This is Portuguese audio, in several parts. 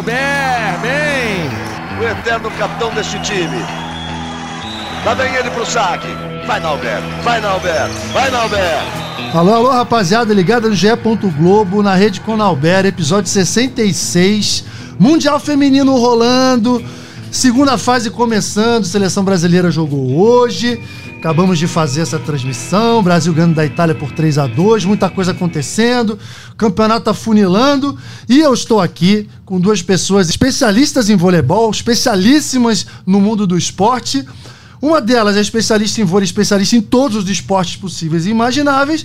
Albert, bem! O eterno capitão deste time. Lá vem ele pro saque. Vai, Nalber, vai, Nalber, vai, Nalber. Alô, alô, rapaziada, ligada no GE. Globo, na rede Conalber, episódio 66. Mundial Feminino rolando. Segunda fase começando, seleção brasileira jogou hoje. Acabamos de fazer essa transmissão. Brasil ganhando da Itália por 3 a 2 muita coisa acontecendo. Campeonato afunilando. E eu estou aqui com duas pessoas especialistas em voleibol, especialíssimas no mundo do esporte. Uma delas é especialista em vôlei, especialista em todos os esportes possíveis e imagináveis.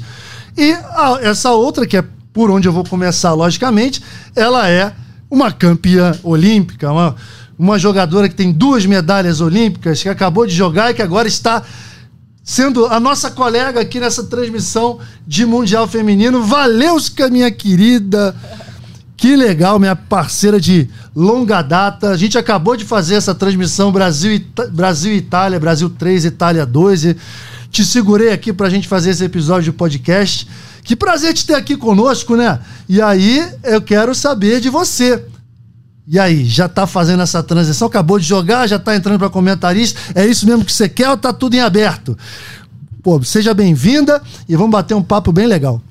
E a, essa outra, que é por onde eu vou começar, logicamente, ela é uma campeã olímpica, uma uma jogadora que tem duas medalhas olímpicas, que acabou de jogar e que agora está sendo a nossa colega aqui nessa transmissão de Mundial Feminino. Valeuska, minha querida. Que legal, minha parceira de longa data. A gente acabou de fazer essa transmissão Brasil, Brasil Itália, Brasil 3, Itália 2. E te segurei aqui pra gente fazer esse episódio de podcast. Que prazer te ter aqui conosco, né? E aí eu quero saber de você. E aí, já tá fazendo essa transição? Acabou de jogar, já tá entrando para comentarista? É isso mesmo que você quer ou tá tudo em aberto? Pô, seja bem-vinda e vamos bater um papo bem legal.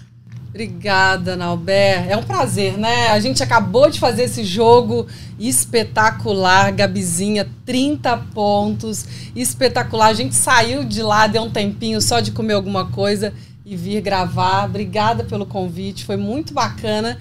Obrigada, Nalber. É um prazer, né? A gente acabou de fazer esse jogo espetacular. Gabizinha, 30 pontos. Espetacular. A gente saiu de lá, deu um tempinho só de comer alguma coisa e vir gravar. Obrigada pelo convite, foi muito bacana.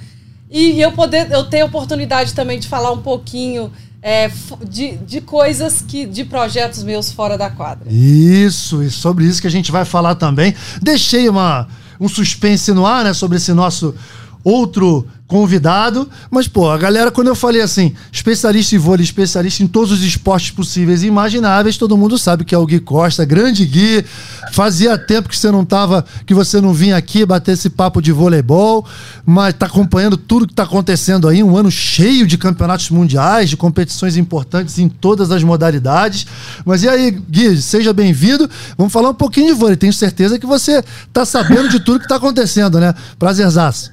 E eu poder, eu ter a oportunidade também de falar um pouquinho é, de, de coisas que. de projetos meus fora da quadra. Isso, e sobre isso que a gente vai falar também. Deixei uma, um suspense no ar, né, sobre esse nosso outro convidado, mas pô, a galera quando eu falei assim, especialista em vôlei, especialista em todos os esportes possíveis e imagináveis, todo mundo sabe que é o Gui Costa, grande Gui. Fazia tempo que você não tava, que você não vinha aqui bater esse papo de voleibol, mas tá acompanhando tudo que tá acontecendo aí, um ano cheio de campeonatos mundiais, de competições importantes em todas as modalidades. Mas e aí, Gui, seja bem-vindo. Vamos falar um pouquinho de vôlei. Tenho certeza que você tá sabendo de tudo que tá acontecendo, né? Prazerzaço.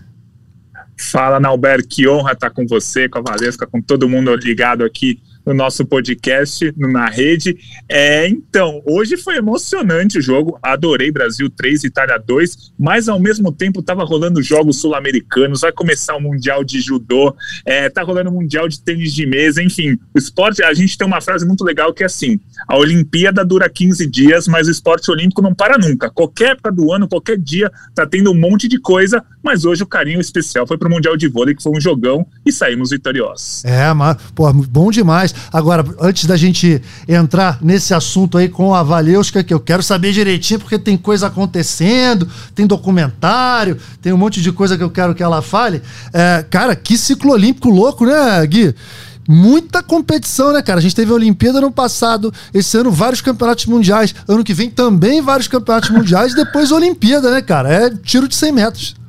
Fala, Nalber, que honra estar com você, com a Valesca, com todo mundo ligado aqui no nosso podcast, na rede. É, então, hoje foi emocionante o jogo, adorei Brasil 3, Itália 2, mas ao mesmo tempo estava rolando jogos sul-americanos, vai começar o Mundial de Judô, é, tá rolando o Mundial de Tênis de Mesa, enfim, o esporte, a gente tem uma frase muito legal que é assim, a Olimpíada dura 15 dias, mas o esporte olímpico não para nunca, qualquer época do ano, qualquer dia, tá tendo um monte de coisa, mas hoje o carinho especial foi para o Mundial de Vôlei, que foi um jogão, e saímos vitoriosos. É, mas, pô, bom demais. Agora, antes da gente entrar nesse assunto aí com a Valeuska, que eu quero saber direitinho, porque tem coisa acontecendo, tem documentário, tem um monte de coisa que eu quero que ela fale. É, cara, que ciclo olímpico louco, né, Gui? muita competição, né, cara? A gente teve a Olimpíada no passado, esse ano vários campeonatos mundiais, ano que vem também vários campeonatos mundiais, depois a Olimpíada, né, cara? É tiro de 100 metros.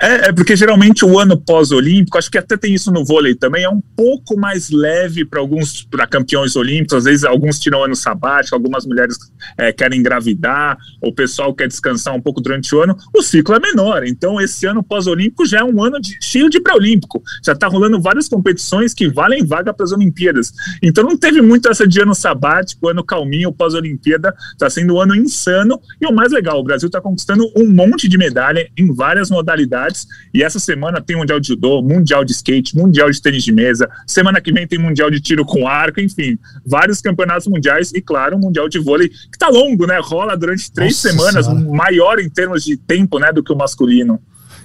É, é, porque geralmente o ano pós-olímpico, acho que até tem isso no vôlei também, é um pouco mais leve para alguns para campeões olímpicos. Às vezes alguns tiram ano sabático, algumas mulheres é, querem engravidar, o pessoal quer descansar um pouco durante o ano. O ciclo é menor. Então, esse ano pós-olímpico já é um ano de, cheio de pré-olímpico. Já está rolando várias competições que valem vaga para as Olimpíadas. Então, não teve muito essa de ano sabático, ano calminho, pós-Olimpíada. Está sendo um ano insano. E o mais legal, o Brasil está conquistando um monte de medalha em várias modalidades E essa semana tem Mundial de Judô, Mundial de Skate, Mundial de Tênis de Mesa. Semana que vem tem Mundial de Tiro com Arco, enfim, vários campeonatos mundiais e, claro, Mundial de Vôlei que tá longo, né? Rola durante três Nossa semanas, senhora. maior em termos de tempo, né, do que o masculino.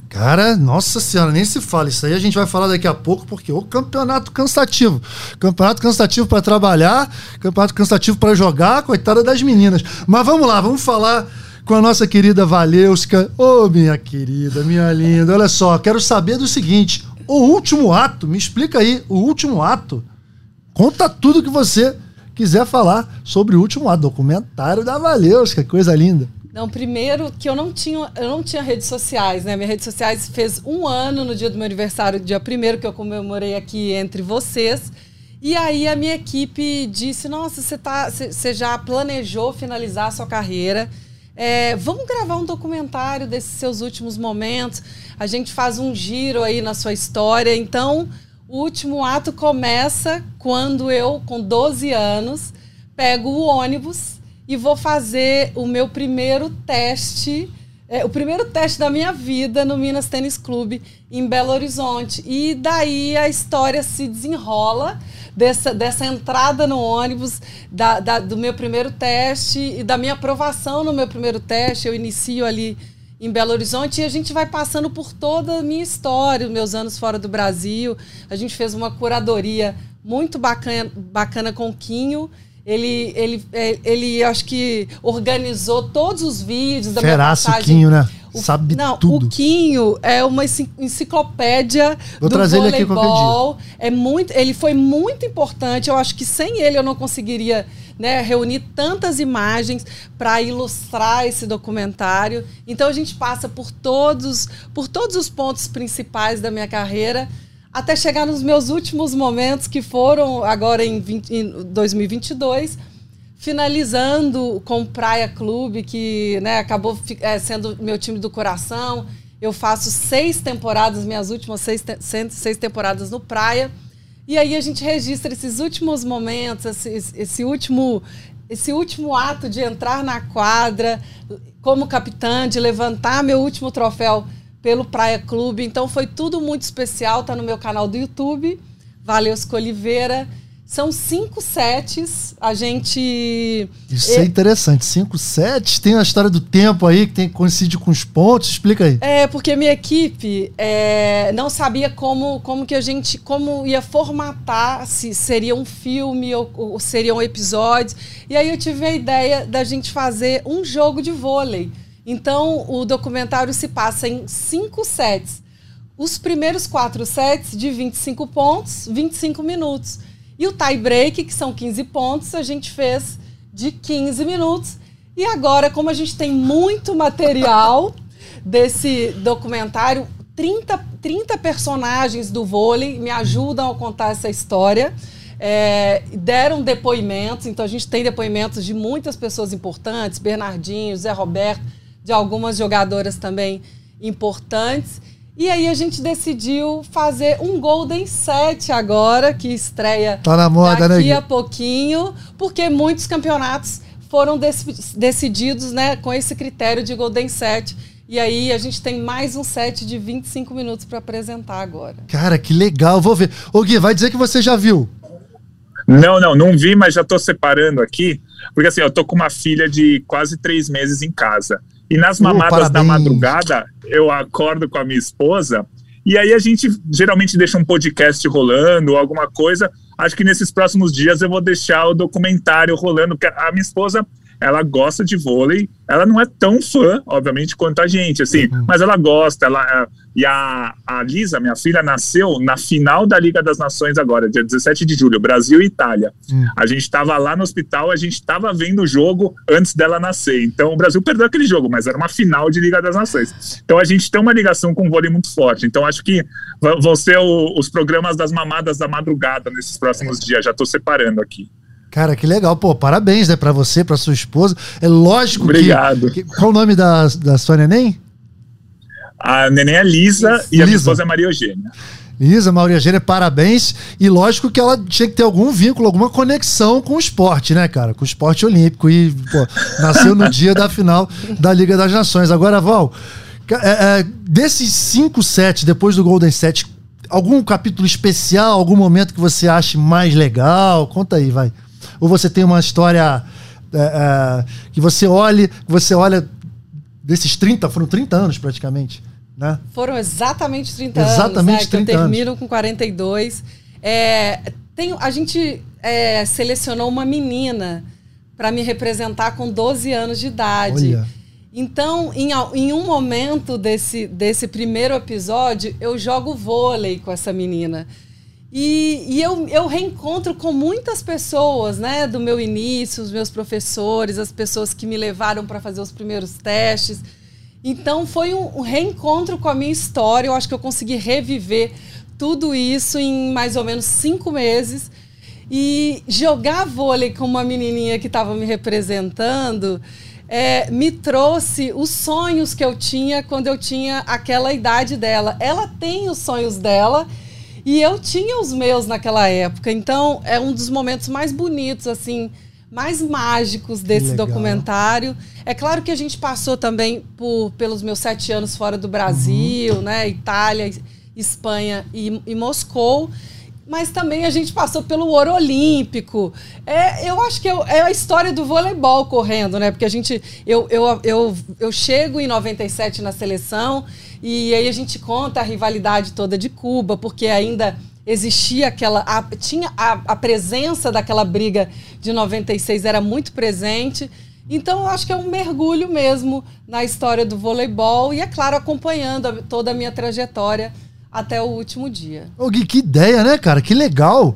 Cara, nossa senhora, nem se fala. Isso aí a gente vai falar daqui a pouco, porque o campeonato cansativo. Campeonato cansativo para trabalhar, campeonato cansativo para jogar, coitada das meninas. Mas vamos lá, vamos falar com a nossa querida Valeuska. Ô, oh, minha querida, minha linda, olha só, quero saber do seguinte: o último ato, me explica aí, o último ato. Conta tudo que você quiser falar sobre o último ato, documentário da Valeuska, coisa linda. Não, primeiro que eu não tinha, eu não tinha redes sociais, né? Minhas redes sociais fez um ano no dia do meu aniversário, dia primeiro que eu comemorei aqui entre vocês. E aí a minha equipe disse: Nossa, você tá, você já planejou finalizar a sua carreira? É, vamos gravar um documentário desses seus últimos momentos. A gente faz um giro aí na sua história. Então, o último ato começa quando eu, com 12 anos, pego o ônibus e vou fazer o meu primeiro teste, é, o primeiro teste da minha vida no Minas Tênis Clube em Belo Horizonte. E daí a história se desenrola dessa, dessa entrada no ônibus, da, da, do meu primeiro teste e da minha aprovação no meu primeiro teste. Eu inicio ali em Belo Horizonte e a gente vai passando por toda a minha história, os meus anos fora do Brasil. A gente fez uma curadoria muito bacana, bacana com o Quinho. Ele, ele, é, ele, acho que organizou todos os vídeos da Feraço, minha passagem. Quinho, né? O, Sabe não, tudo. o Quinho é uma enciclopédia Vou do trazer ele aqui voleibol. É muito, ele foi muito importante. Eu acho que sem ele eu não conseguiria né, reunir tantas imagens para ilustrar esse documentário. Então a gente passa por todos, por todos os pontos principais da minha carreira até chegar nos meus últimos momentos que foram agora em, 20, em 2022 finalizando com Praia Clube, que né, acabou é, sendo meu time do coração. Eu faço seis temporadas, minhas últimas seis, te seis temporadas no Praia. E aí a gente registra esses últimos momentos, esse, esse, último, esse último ato de entrar na quadra como capitã, de levantar meu último troféu pelo Praia Clube. Então foi tudo muito especial, tá no meu canal do YouTube. Valeu, Oliveira. São cinco sets. A gente. Isso é, é interessante. Cinco sets. Tem a história do tempo aí, que tem coincide com os pontos. Explica aí. É, porque minha equipe é, não sabia como, como que a gente. como ia formatar, se seria um filme ou, ou seriam episódios. E aí eu tive a ideia da gente fazer um jogo de vôlei. Então, o documentário se passa em cinco sets. Os primeiros quatro sets de 25 pontos, 25 minutos. E o tie break, que são 15 pontos, a gente fez de 15 minutos. E agora, como a gente tem muito material desse documentário, 30, 30 personagens do vôlei me ajudam a contar essa história. É, deram depoimentos, então a gente tem depoimentos de muitas pessoas importantes, Bernardinho, Zé Roberto, de algumas jogadoras também importantes. E aí a gente decidiu fazer um Golden Set agora, que estreia tá na moda, daqui né, a pouquinho, porque muitos campeonatos foram dec decididos né, com esse critério de Golden Set. E aí a gente tem mais um set de 25 minutos para apresentar agora. Cara, que legal, vou ver. Ô Gui, vai dizer que você já viu. Não, não, não vi, mas já estou separando aqui, porque assim, eu tô com uma filha de quase três meses em casa. E nas mamadas uh, da madrugada, eu acordo com a minha esposa e aí a gente geralmente deixa um podcast rolando, alguma coisa. Acho que nesses próximos dias eu vou deixar o documentário rolando, porque a minha esposa ela gosta de vôlei, ela não é tão fã, obviamente, quanto a gente, assim, uhum. mas ela gosta, ela, e a, a Lisa, minha filha, nasceu na final da Liga das Nações agora, dia 17 de julho, Brasil e Itália. Uhum. A gente estava lá no hospital, a gente estava vendo o jogo antes dela nascer, então o Brasil perdeu aquele jogo, mas era uma final de Liga das Nações. Então a gente tem uma ligação com o vôlei muito forte, então acho que vão ser o, os programas das mamadas da madrugada nesses próximos dias, já estou separando aqui. Cara, que legal. Pô, parabéns, né, pra você, pra sua esposa. É lógico Obrigado. que... Qual o nome da, da sua neném? A neném é Lisa Isso. e Lisa. a minha esposa é Maria Eugênia. Lisa, Maria Eugênia, parabéns. E lógico que ela tinha que ter algum vínculo, alguma conexão com o esporte, né, cara? Com o esporte olímpico. E, pô, nasceu no dia da final da Liga das Nações. Agora, Val, é, é, desses cinco sets, depois do Golden Set, algum capítulo especial, algum momento que você ache mais legal? Conta aí, vai. Ou você tem uma história é, é, que você olhe, você olha desses 30, foram 30 anos praticamente, né? Foram exatamente 30 exatamente anos, né? 30 que eu termino anos. com 42. É, tem, a gente é, selecionou uma menina para me representar com 12 anos de idade. Olha. Então, em, em, um momento desse, desse primeiro episódio, eu jogo vôlei com essa menina. E, e eu, eu reencontro com muitas pessoas, né, do meu início, os meus professores, as pessoas que me levaram para fazer os primeiros testes. Então foi um, um, reencontro com a minha história. Eu acho que eu consegui reviver tudo isso em mais ou menos cinco meses. E jogar vôlei com uma menininha que estava me representando é, me trouxe os sonhos que eu tinha quando eu tinha aquela idade dela. Ela tem os sonhos dela e eu tinha os meus naquela época. Então é um dos momentos mais bonitos, assim, mais mágicos desse Legal. documentário. É claro que a gente passou também por, pelos meus sete anos fora do Brasil, Uhum. né? Itália, Espanha e, e Moscou. Mas também a gente passou pelo ouro olímpico. É, eu acho que eu- é a história do voleibol correndo, né? Porque a gente. Eu, eu, eu, eu chego em 97 na seleção e aí a gente conta a rivalidade toda de Cuba, porque ainda existia aquela. a- tinha a, a presença daquela briga de 96 era muito presente. Então, eu acho que é um mergulho mesmo na história do voleibol e, é claro, acompanhando a- toda a minha trajetória até o último dia. Ô, Gui, que ideia, né, cara? Que legal.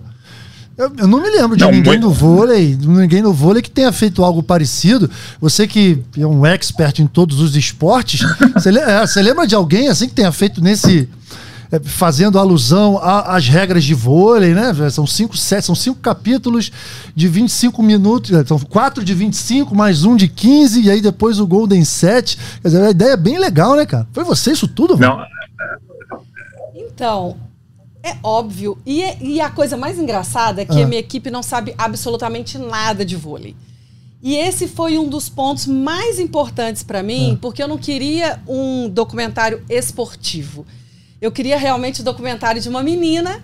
Eu, eu não me lembro de Não, ninguém muito- no vôlei, ninguém no vôlei que tenha feito algo parecido. Você que é um expert em todos os esportes, você, é, você lembra de alguém assim que tenha feito nesse. é, fazendo alusão às regras de vôlei, né? São cinco, sete, são cinco capítulos de 25 minutos, é, são quatro de 25, mais um de 15, e aí depois o Golden Set. Quer dizer, a ideia é bem legal, né, cara? Foi você isso tudo? Não, Então, é óbvio. E, é- e a coisa mais engraçada é que Ah. a minha equipe não sabe absolutamente nada de vôlei. E esse foi um dos pontos mais importantes para mim, porque eu não queria um documentário esportivo. Eu queria realmente um documentário de uma menina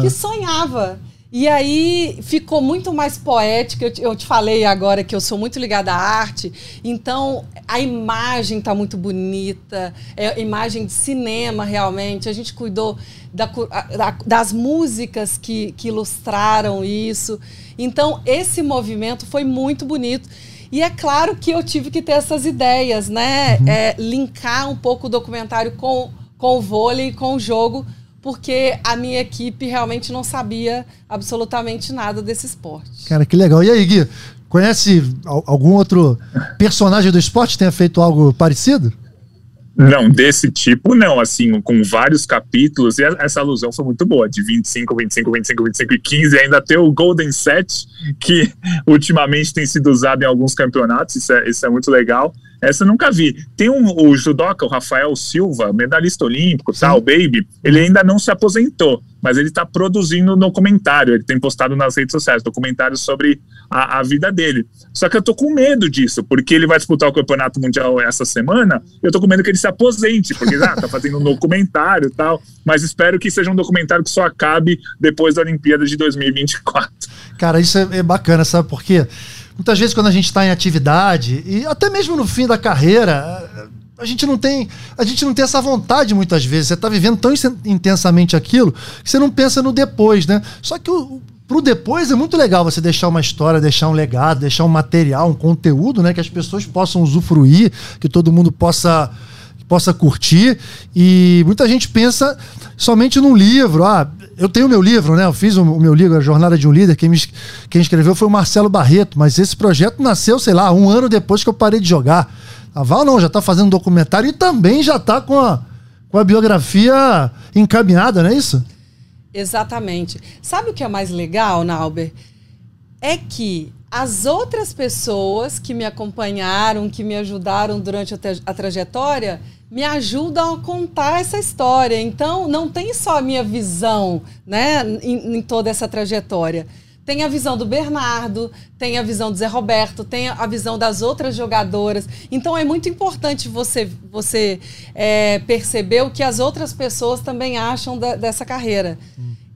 que sonhava. E aí ficou muito mais poética. Eu te, eu te falei agora que eu sou muito ligada à arte, então a imagem está muito bonita, é imagem de cinema realmente. A gente cuidou da da- das músicas que, que ilustraram isso. Então esse movimento foi muito bonito. E é claro que eu tive que ter essas ideias, né? É, linkar um pouco o documentário com, com o vôlei, com o jogo, porque a minha equipe realmente não sabia absolutamente nada desse esporte. Cara, que legal. E aí, Gui, conhece al- algum outro personagem do esporte que tenha feito algo parecido? Não, desse tipo não, assim, com vários capítulos, e essa alusão foi muito boa, de 25, 25, 25, 25 e 15, e ainda tem o Golden Set, que ultimamente tem sido usado em alguns campeonatos, isso é, isso é muito legal. Essa eu nunca vi. Tem um, o judoca, o Rafael Silva, medalhista olímpico, tal, Baby, ele ainda não se aposentou, mas ele está produzindo um documentário, ele tem postado nas redes sociais, documentários sobre a, a vida dele. Só que eu tô com medo disso, porque ele vai disputar o campeonato mundial essa semana, eu tô com medo que ele se aposente, porque ah, tá fazendo um documentário e tal, mas espero que seja um documentário que só acabe depois da Olimpíada de 2024. Cara, isso é, é bacana, sabe por quê? Muitas vezes quando a gente está em atividade, e até mesmo no fim da carreira, a gente não tem, a gente não tem essa vontade muitas vezes. Você está vivendo tão intensamente aquilo que você não pensa no depois, né? Só que o- pro depois é muito legal você deixar uma história, deixar um legado, deixar um material, um conteúdo, né? Que as pessoas possam usufruir, que todo mundo possa possa curtir. E muita gente pensa somente num livro. Ah, eu tenho meu livro, né? Eu fiz o meu livro, A Jornada de um Líder. Quem, me, quem escreveu foi o Marcelo Barreto, mas esse projeto nasceu, sei lá, um ano depois que eu parei de jogar. A Val não, já tá fazendo um documentário e também já tá com a, com a biografia encaminhada, não é isso? Exatamente. Sabe o que é mais legal, Nauber? É que as outras pessoas que me acompanharam, que me ajudaram durante a, tra- a trajetória, me ajudam a contar essa história. Então, não tem só a minha visão né, em, em toda essa trajetória. Tem a visão do Bernardo, tem a visão do Zé Roberto, tem a visão das outras jogadoras. Então é muito importante você, você é, perceber o que as outras pessoas também acham da- dessa carreira.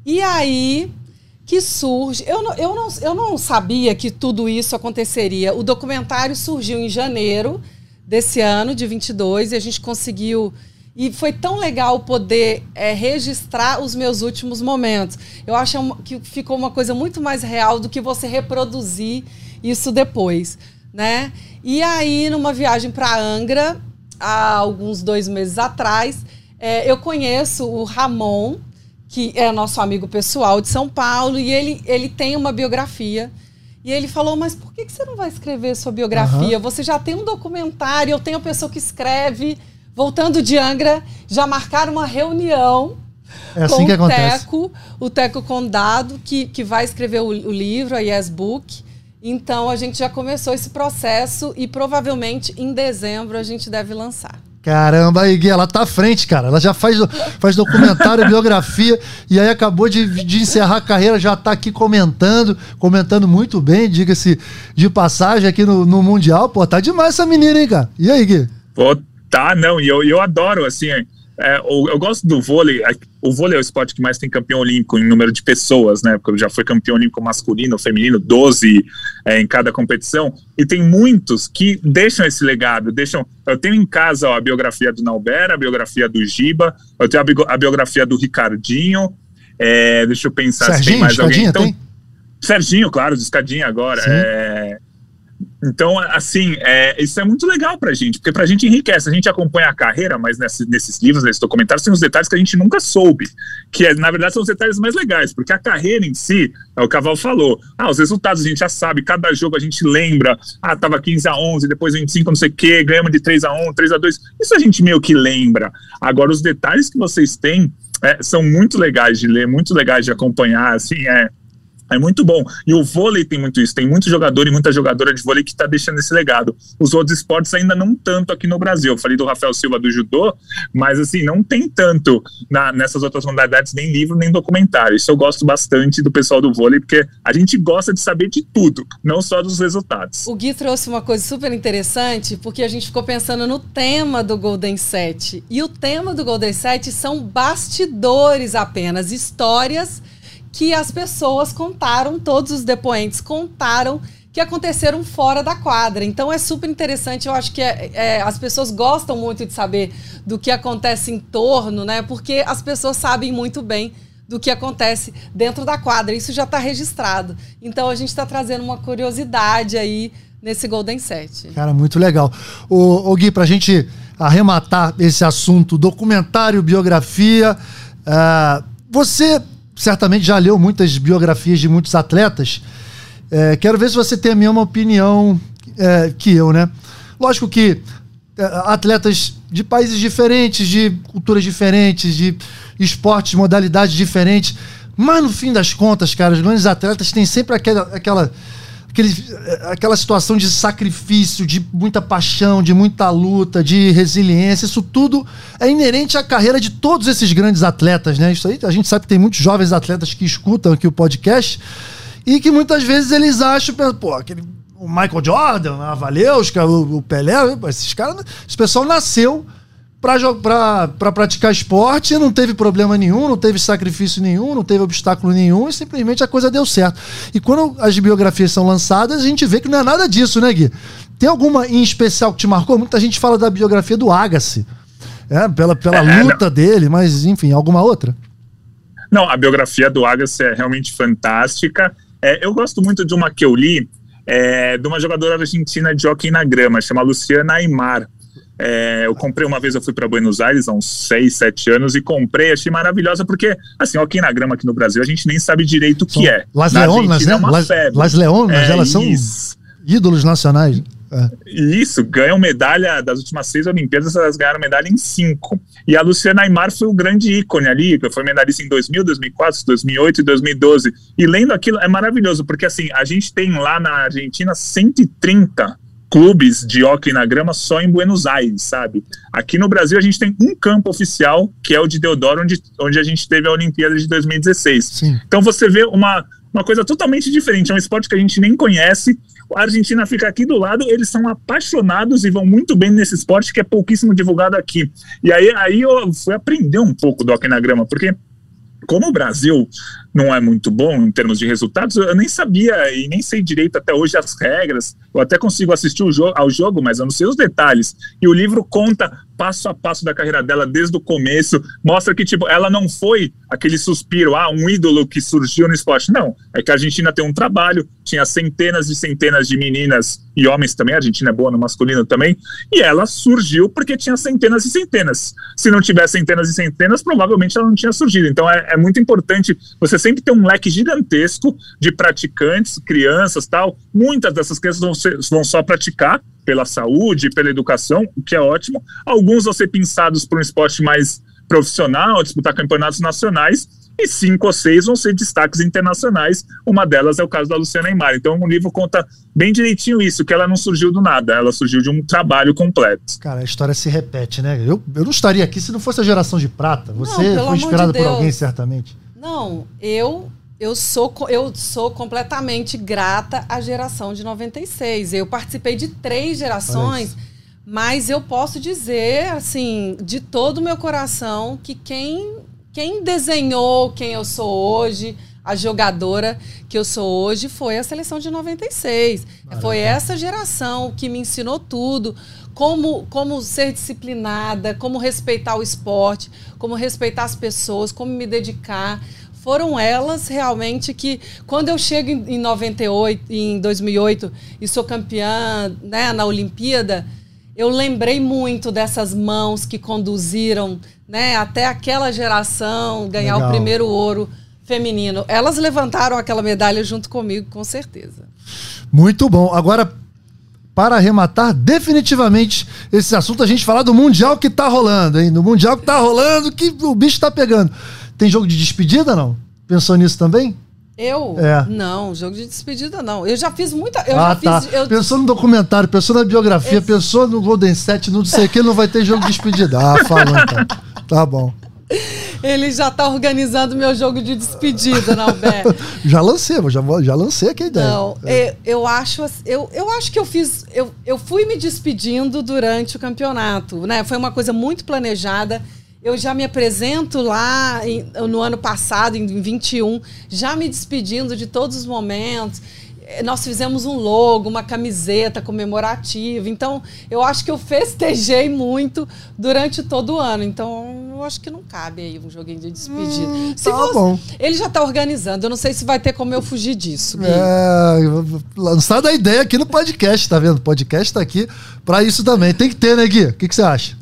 E aí que surge. Eu não, eu, não, eu não sabia que tudo isso aconteceria. O documentário surgiu em janeiro desse ano, de 22, e a gente conseguiu. E foi tão legal poder é, registrar os meus últimos momentos. Eu acho que ficou uma coisa muito mais real do que você reproduzir isso depois, né? E aí, numa viagem para Angra, há alguns dois meses atrás, é, eu conheço o Ramon, que é nosso amigo pessoal de São Paulo, e ele, ele tem uma biografia. E ele falou, mas por que que você não vai escrever sua biografia? Você já tem um documentário, eu tenho a pessoa que escreve. Voltando de Angra, já marcaram uma reunião É assim com o. Teco, o Teco Condado, que, que vai escrever o, o livro, a Yes Book. Então a gente já começou esse processo e provavelmente em dezembro a gente deve lançar. Caramba, aí, Gui, ela tá à frente, cara. Ela já faz, faz documentário, biografia, e aí acabou de, de encerrar a carreira, já tá aqui comentando, comentando muito bem, diga-se de passagem aqui no, no Mundial. Pô, tá demais essa menina, hein, cara? E aí, Gui? Pô, tá, não, e eu, eu adoro, assim, é, eu, eu, gosto do vôlei. É, o vôlei é o esporte que mais tem campeão olímpico em número de pessoas, né? Porque já foi campeão olímpico masculino, feminino, 12 é, em cada competição. E tem muitos que deixam esse legado. Deixam. Eu tenho em casa ó, a biografia do Nauber, a biografia do Giba, eu tenho a, biografia do Ricardinho. É, deixa eu pensar Serginho, se tem mais alguém. Então, tem? Serginho, claro, de escadinha agora. É, então, assim, é, isso é muito legal pra gente, porque pra gente enriquece. A gente acompanha a carreira, mas nesse, nesses livros, nesses documentários, tem os detalhes que a gente nunca soube. Que, é, na verdade, são os detalhes mais legais, porque a carreira em si, é o Caval falou. Ah, os resultados a gente já sabe, cada jogo a gente lembra. Ah, tava 15 a 11 depois 25, não sei o quê, ganhamos de 3 a 1 3 a 2 Isso a gente meio que lembra. Agora, os detalhes que vocês têm. É, são muito legais de ler, muito legais de acompanhar, assim, é, é muito bom. E o vôlei tem muito isso. Tem muito jogador e muita jogadora de vôlei que está deixando esse legado. Os outros esportes ainda não tanto aqui no Brasil. Eu falei do Rafael Silva do judô, mas assim, não tem tanto na, nessas outras modalidades, nem livro, nem documentário. Isso eu gosto bastante do pessoal do vôlei, porque a gente gosta de saber de tudo, não só dos resultados. O Gui trouxe uma coisa super interessante, porque a gente ficou pensando no tema do Golden Set. E o tema do Golden Set são bastidores apenas, histórias que as pessoas contaram, todos os depoentes contaram que aconteceram fora da quadra. Então é super interessante. Eu acho que é, é, as pessoas gostam muito de saber do que acontece em torno, né? Porque as pessoas sabem muito bem do que acontece dentro da quadra. Isso já está registrado. Então a gente está trazendo uma curiosidade aí nesse Golden Set. Cara, muito legal. O, o Gui, para a gente arrematar esse assunto, documentário, biografia, uh, você certamente já leu muitas biografias de muitos atletas. É, quero ver se você tem a mesma opinião é, que eu, né? Lógico que é, atletas de países diferentes, de culturas diferentes, de esportes, modalidades diferentes, mas no fim das contas, cara, os grandes atletas têm sempre aquela, aquela aquele, aquela situação de sacrifício, de muita paixão, de muita luta, de resiliência, isso tudo é inerente à carreira de todos esses grandes atletas, né? Isso aí a gente sabe que tem muitos jovens atletas que escutam aqui o podcast e que muitas vezes eles acham, pô, aquele o Michael Jordan, a Valeuska, o, o Pelé, esses caras, esse pessoal nasceu para pra praticar esporte, não teve problema nenhum, não teve sacrifício nenhum, não teve obstáculo nenhum e simplesmente a coisa deu certo. E quando as biografias são lançadas, a gente vê que não é nada disso, né, Gui? Tem alguma em especial que te marcou? Muita gente fala da biografia do Agassi, é, pela, pela é, luta não. dele, mas enfim, alguma outra? Não, a biografia do Agassi é realmente fantástica. É, eu gosto muito de uma que eu li, é, de uma jogadora argentina de hockey na grama, chama Luciana Aymar. É, eu comprei uma vez, eu fui para Buenos Aires há uns 6, 7 anos e comprei, achei maravilhosa, porque, assim, aqui na grama aqui no Brasil, a gente nem sabe direito o que é. Las Leonas, né? É Las, Las Leonas, é, elas são isso. ídolos nacionais. É. Isso, ganham medalha das últimas seis Olimpíadas, elas ganharam medalha em cinco. E a Luciana Aymar foi o grande ícone ali, foi medalhista em 2000, 2004, 2008 e 2012. E lendo aquilo é maravilhoso, porque assim, a gente tem lá na Argentina 130 clubes de hockey na grama só em Buenos Aires, sabe? Aqui no Brasil a gente tem um campo oficial, que é o de Deodoro, onde, onde a gente teve a Olimpíada de 2016. Sim. Então você vê uma, uma coisa totalmente diferente, é um esporte que a gente nem conhece. A Argentina fica aqui do lado, eles são apaixonados e vão muito bem nesse esporte que é pouquíssimo divulgado aqui. E aí, aí eu fui aprender um pouco do hockey na grama, porque como o Brasil não é muito bom em termos de resultados, eu nem sabia e nem sei direito até hoje as regras. Eu até consigo assistir jo ao jogo, mas eu não sei os detalhes. E o livro conta passo a passo da carreira dela desde o começo, mostra que tipo ela não foi aquele suspiro, ah, um ídolo que surgiu no esporte. Não, é que a Argentina tem um trabalho, tinha centenas e centenas de meninas e homens também, a Argentina é boa no masculino também, e ela surgiu porque tinha centenas e centenas. Se não tivesse centenas e centenas, provavelmente ela não tinha surgido. Então é, é muito importante você sempre ter um leque gigantesco de praticantes, crianças tal. Muitas dessas crianças vão, ser, vão só praticar pela saúde, pela educação, o que é ótimo. Alguns vão ser pensados para um esporte mais profissional, disputar campeonatos nacionais, e cinco ou seis vão ser destaques internacionais. Uma delas é o caso da Luciana Neymar. Então o livro conta bem direitinho isso, que ela não surgiu do nada, ela surgiu de um trabalho completo. Cara, a história se repete, né? Eu, eu não estaria aqui se não fosse a geração de prata. Você não, foi inspirado de por alguém, certamente. Não, eu eu sou, eu sou completamente grata à geração de 96. Eu participei de três gerações, mas eu posso dizer, assim, de todo o meu coração, que quem, quem desenhou quem eu sou hoje, a jogadora que eu sou hoje, foi a seleção de 96. Maravilha. Foi essa geração que me ensinou tudo. Como, como ser disciplinada, como respeitar o esporte, como respeitar as pessoas, como me dedicar foram elas realmente que, quando eu chego em, em 98, em 2008 e sou campeã né, na Olimpíada, eu lembrei muito dessas mãos que conduziram né, até aquela geração ganhar Legal. o primeiro ouro feminino. Elas levantaram aquela medalha junto comigo, com certeza. Muito bom. Agora, para arrematar definitivamente esse assunto, a gente falar do Mundial que tá rolando, hein? Do Mundial que tá rolando, que o bicho tá pegando. Tem jogo de despedida, não? Pensou nisso também? Eu? É. Não, jogo de despedida não. Eu já fiz muita. Eu ah, tá. Fiz, eu... Pensou no documentário, pensou na biografia, Esse... pensou no Golden Set, não sei o que, não vai ter jogo de despedida. Ah, falou então. Tá bom. Ele já tá organizando meu jogo de despedida, Nalber. já lancei, já, já lancei aqui a ideia. Não, é. eu, eu, acho, eu, eu acho que eu fiz. Eu, eu fui me despedindo durante o campeonato, né? Foi uma coisa muito planejada. Eu já me apresento lá em, no ano passado, em 21, já me despedindo de todos os momentos. Eh, nós fizemos um logo, uma camiseta comemorativa. Então, eu acho que eu festejei muito durante todo o ano. Então, eu acho que não cabe aí um joguinho de despedida. Hum, se tá você, bom. Ele já está organizando. Eu não sei se vai ter como eu fugir disso. Gui. É, lançada a ideia aqui no podcast, tá vendo? O podcast está aqui para isso também. Tem que ter, né, Gui? O que, que você acha?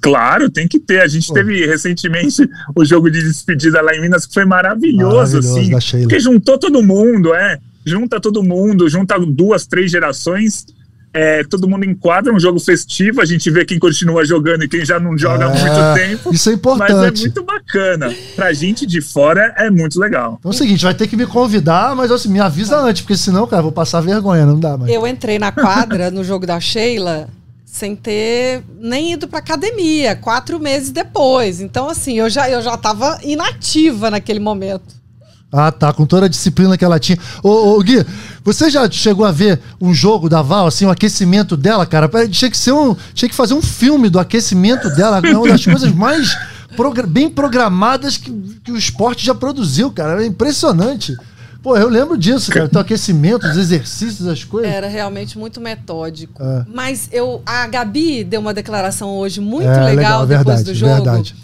Claro, tem que ter. A gente Pô. teve recentemente o jogo de despedida lá em Minas que foi maravilhoso, maravilhoso assim. Porque juntou todo mundo, é. Junta todo mundo, junta duas, três gerações. É, todo mundo enquadra um jogo festivo, a gente vê quem continua jogando e quem já não joga há muito é, tempo. Isso é importante. Mas é muito bacana. Pra gente de fora é muito legal. Então é o seguinte, vai ter que me convidar, mas assim, me avisa antes, porque senão, cara, vou passar vergonha, não dá mais. Eu entrei na quadra no jogo da Sheila sem ter nem ido para academia, quatro meses depois. Então, assim, eu já, eu já tava inativa naquele momento. Ah, tá, com toda a disciplina que ela tinha. Ô, ô, Gui, você já chegou a ver um jogo da Val, assim, o um aquecimento dela, cara? Tinha que ser um. Tinha que fazer um filme do aquecimento dela, é uma das coisas mais bem programadas que, que o esporte já produziu, cara. É impressionante. Pô, eu lembro disso, cara. Então, aquecimento, os exercícios, as coisas. Era realmente muito metódico. É. Mas eu, a Gabi deu uma declaração hoje muito é, legal, legal depois verdade, do jogo. Verdade.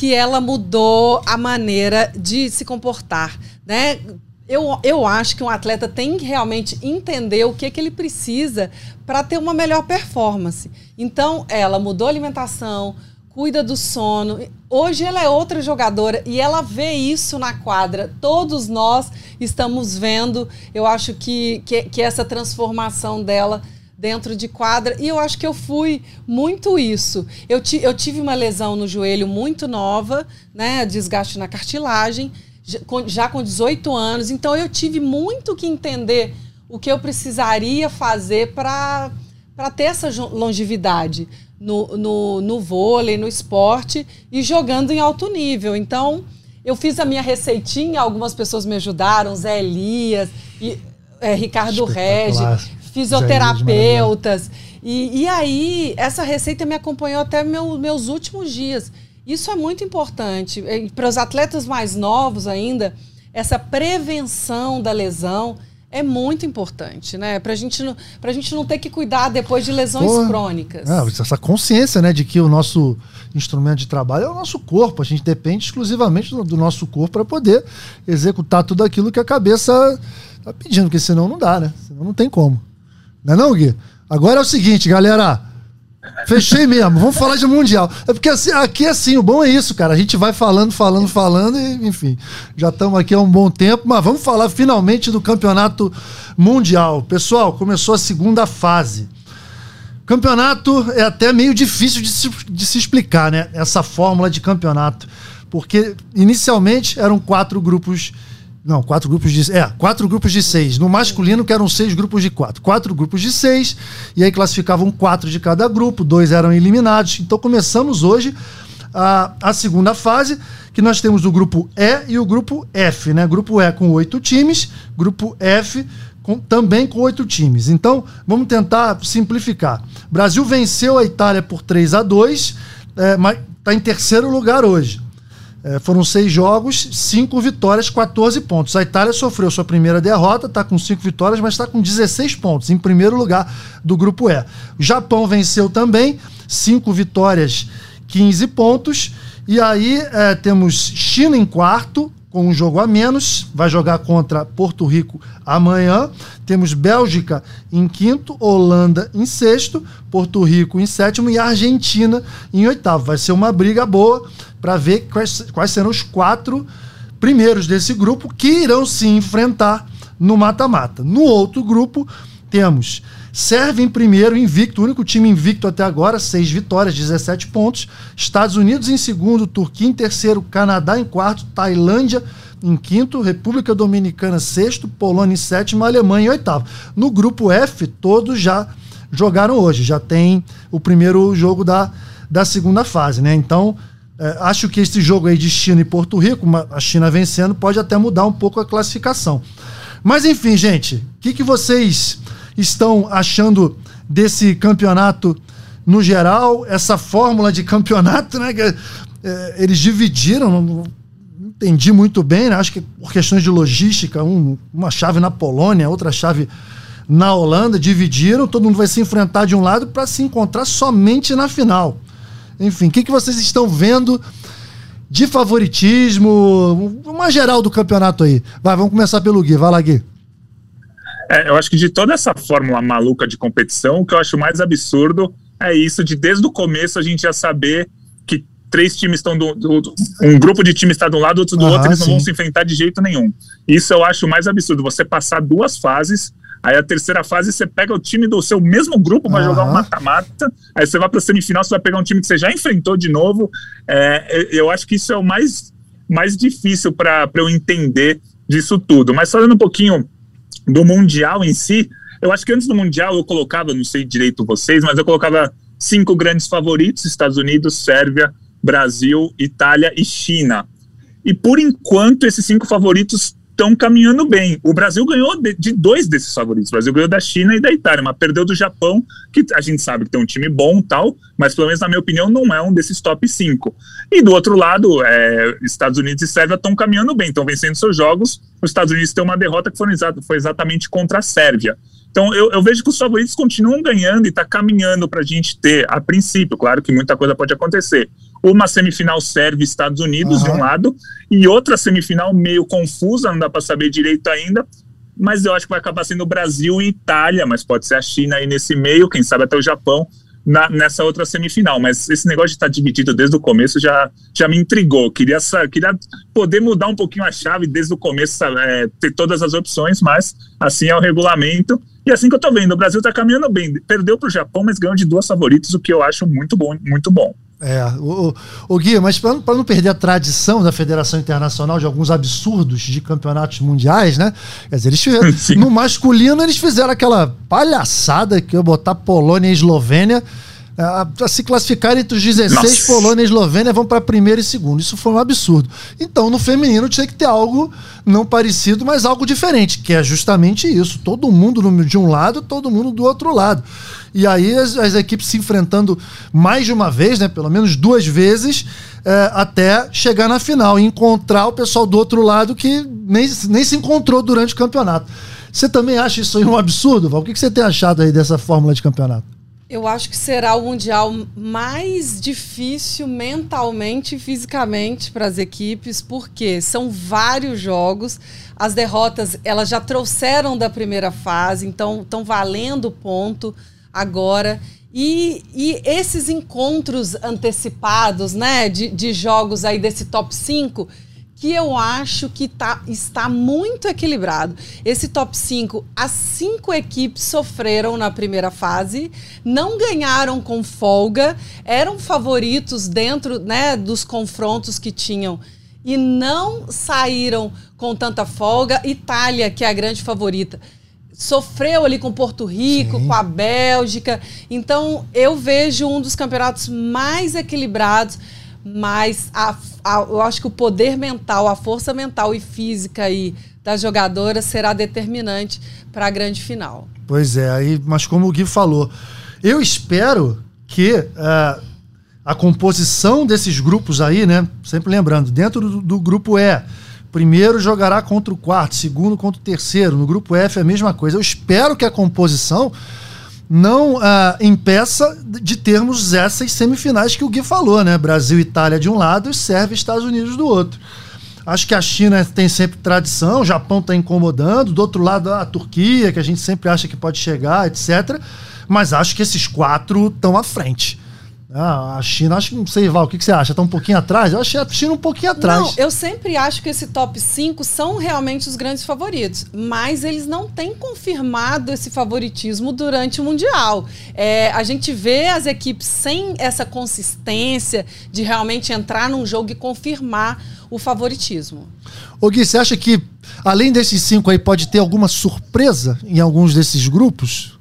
Que ela mudou a maneira de se comportar, né? Eu, eu acho que um atleta tem que realmente entender o que, que ele precisa para ter uma melhor performance. Então, ela mudou a alimentação, cuida do sono. Hoje ela é outra jogadora e ela vê isso na quadra. Todos nós estamos vendo, eu acho que, que, que, essa transformação dela dentro de quadra. E eu acho que eu fui muito isso. Eu, ti, eu tive uma lesão no joelho muito nova, né? Desgaste na cartilagem, já com, já com 18 anos. Então eu tive muito que entender o que eu precisaria fazer para ter essa longevidade no, no, no vôlei, no esporte e jogando em alto nível. Então, eu fiz a minha receitinha, algumas pessoas me ajudaram, Zé Elias, e, é, Ricardo Regi, fisioterapeutas. E, e aí, essa receita me acompanhou até meu, meus últimos dias. Isso é muito importante. Para os atletas mais novos ainda, essa prevenção da lesão é muito importante, né? Pra gente não, pra gente não ter que cuidar depois de lesões crônicas. É, essa consciência, né, de que o nosso instrumento de trabalho é o nosso corpo. A gente depende exclusivamente do, do nosso corpo para poder executar tudo aquilo que a cabeça tá pedindo, porque senão não dá, né? Senão não tem como. Não é não, Gui? Agora é o seguinte, galera. Fechei mesmo. Vamos falar de Mundial. É porque assim, aqui assim, o bom é isso, cara. A gente vai falando, falando, falando e, enfim, já estamos aqui há um bom tempo, mas vamos falar finalmente do Campeonato Mundial. Pessoal, começou a segunda fase. Campeonato é até meio difícil de se, de se explicar, né? Essa fórmula de campeonato. Porque inicialmente eram quatro grupos. Não, quatro grupos de. É, quatro grupos de seis. No masculino, que eram seis grupos de quatro. Quatro grupos de seis. E aí classificavam quatro de cada grupo, dois eram eliminados. Então começamos hoje a, a segunda fase, que nós temos o grupo E e o grupo F, né? Grupo E com oito times, grupo F com, também com oito times. Então, vamos tentar simplificar. Brasil venceu a Itália por 3 a 2 é, mas está em terceiro lugar hoje. É, foram seis jogos, cinco vitórias, 14 pontos. A Itália sofreu sua primeira derrota, está com cinco vitórias, mas está com 16 pontos, em primeiro lugar do grupo E. O Japão venceu também, cinco vitórias, 15 pontos. E aí é, temos China em quarto, com um jogo a menos, vai jogar contra Porto Rico amanhã. Temos Bélgica em quinto, Holanda em sexto, Porto Rico em sétimo e Argentina em oitavo. Vai ser uma briga boa para ver quais, quais serão os quatro primeiros desse grupo que irão se enfrentar no mata-mata. No outro grupo, temos Sérvia em primeiro, invicto, o único time invicto até agora, seis vitórias, 17 pontos. Estados Unidos em segundo, Turquia em terceiro, Canadá em quarto, Tailândia em quinto, República Dominicana sexto, Polônia em sétimo, Alemanha em oitavo. No grupo F, todos já jogaram hoje, já tem o primeiro jogo da, da segunda fase, né? Então, é, acho que esse jogo aí de China e Porto Rico, a China vencendo, pode até mudar um pouco a classificação. Mas enfim, gente, o que, que vocês estão achando desse campeonato no geral, essa fórmula de campeonato, né? Que, é, eles dividiram, não, entendi muito bem, né? Acho que por questões de logística, um, uma chave na Polônia, outra chave na Holanda, dividiram, todo mundo vai se enfrentar de um lado para se encontrar somente na final. Enfim, o que, que vocês estão vendo de favoritismo? Uma geral do campeonato aí. Vai, vamos começar pelo Gui. Vai lá, Gui. É, eu acho que de toda essa fórmula maluca de competição, o que eu acho mais absurdo é isso de desde o começo a gente já saber que três times estão do, do um grupo de times está de um lado, outro do ah, outro, eles sim. não vão se enfrentar de jeito nenhum. Isso eu acho mais absurdo. Você passar duas fases, aí a terceira fase você pega o time do seu mesmo grupo, vai jogar um mata-mata, aí você vai para a semifinal, você vai pegar um time que você já enfrentou de novo. É, eu acho que isso é o mais, mais difícil para eu entender disso tudo. Mas falando um pouquinho do Mundial em si, eu acho que antes do Mundial eu colocava, não sei direito vocês, mas eu colocava cinco grandes favoritos: Estados Unidos, Sérvia, Brasil, Itália e China. E por enquanto, esses cinco favoritos estão caminhando bem. O Brasil ganhou de, de, dois desses favoritos. O Brasil ganhou da China e da Itália, mas perdeu do Japão, que a gente sabe que tem um time bom tal, mas pelo menos na minha opinião não é um desses top cinco. E do outro lado, é, Estados Unidos e Sérvia estão caminhando bem, estão vencendo seus jogos. Os Estados Unidos têm uma derrota que foi, foi exatamente contra a Sérvia. Então eu, eu, vejo que os favoritos continuam ganhando e está caminhando para a gente ter, a princípio, claro que muita coisa pode acontecer, uma semifinal serve Estados Unidos uhum. de um lado e outra semifinal meio confusa, não dá para saber direito ainda, mas eu acho que vai acabar sendo Brasil e Itália, mas pode ser a China aí nesse meio, quem sabe até o Japão na, nessa outra semifinal. Mas esse negócio de estar tá dividido desde o começo já, já me intrigou. Queria, queria poder mudar um pouquinho a chave desde o começo, é, ter todas as opções, mas assim é o regulamento. E assim que eu tô vendo, o Brasil está caminhando bem. Perdeu para o Japão, mas ganhou de duas favoritas, o que eu acho muito bom, muito bom. É, o, o, Gui, mas para não perder a tradição da Federação Internacional de alguns absurdos de campeonatos mundiais, né? Quer dizer, eles fizeram, no masculino eles fizeram aquela palhaçada que eu botar Polônia e Eslovênia a, se classificar entre os 16, Nossa. Polônia e Eslovênia vão para primeiro e segundo. Isso foi um absurdo. Então, no feminino tinha que ter algo não parecido, mas algo diferente, que é justamente isso. Todo mundo de um lado, todo mundo do outro lado. E aí as, as equipes se enfrentando mais de uma vez, né? Pelo menos duas vezes, é, até chegar na final e encontrar o pessoal do outro lado que nem, nem se encontrou durante o campeonato. Você também acha isso aí um absurdo, Val? O que você tem achado aí dessa fórmula de campeonato? Eu acho que será o mundial mais difícil mentalmente e fisicamente para as equipes, porque são vários jogos. As derrotas elas já trouxeram da primeira fase, então estão valendo ponto agora. E, e, esses encontros antecipados, né, de, de jogos aí desse top 5, que eu acho que tá, está muito equilibrado. Esse top 5, as cinco equipes sofreram na primeira fase, não ganharam com folga, eram favoritos dentro né, dos confrontos que tinham e não saíram com tanta folga. Itália, que é a grande favorita, sofreu ali com Porto Rico, Sim. com a Bélgica. Então, eu vejo um dos campeonatos mais equilibrados, mas a, a, eu acho que o poder mental, a força mental e física aí das jogadoras será determinante para a grande final. Pois é, aí, mas como o Gui falou, eu espero que uh, a composição desses grupos aí, né? Sempre lembrando, dentro do, do grupo E, primeiro jogará contra o quarto, segundo contra o terceiro. No grupo F é a mesma coisa. Eu espero que a composição não uh, impeça de termos essas semifinais que o Gui falou, né? Brasil e Itália de um lado e Sérvia e Estados Unidos do outro. Acho que a China tem sempre tradição, o Japão está incomodando, do outro lado a Turquia, que a gente sempre acha que pode chegar, etc. Mas acho que esses quatro estão à frente. Ah, a China, acho que não sei, Val, o que, que você acha? Está um pouquinho atrás? Eu achei a China um pouquinho atrás. Não, eu sempre acho que esse top 5 são realmente os grandes favoritos, mas eles não têm confirmado esse favoritismo durante o Mundial. É, a gente vê as equipes sem essa consistência de realmente entrar num jogo e confirmar o favoritismo. Ô Gui, você acha que, além desses cinco aí, pode ter alguma surpresa em alguns desses grupos?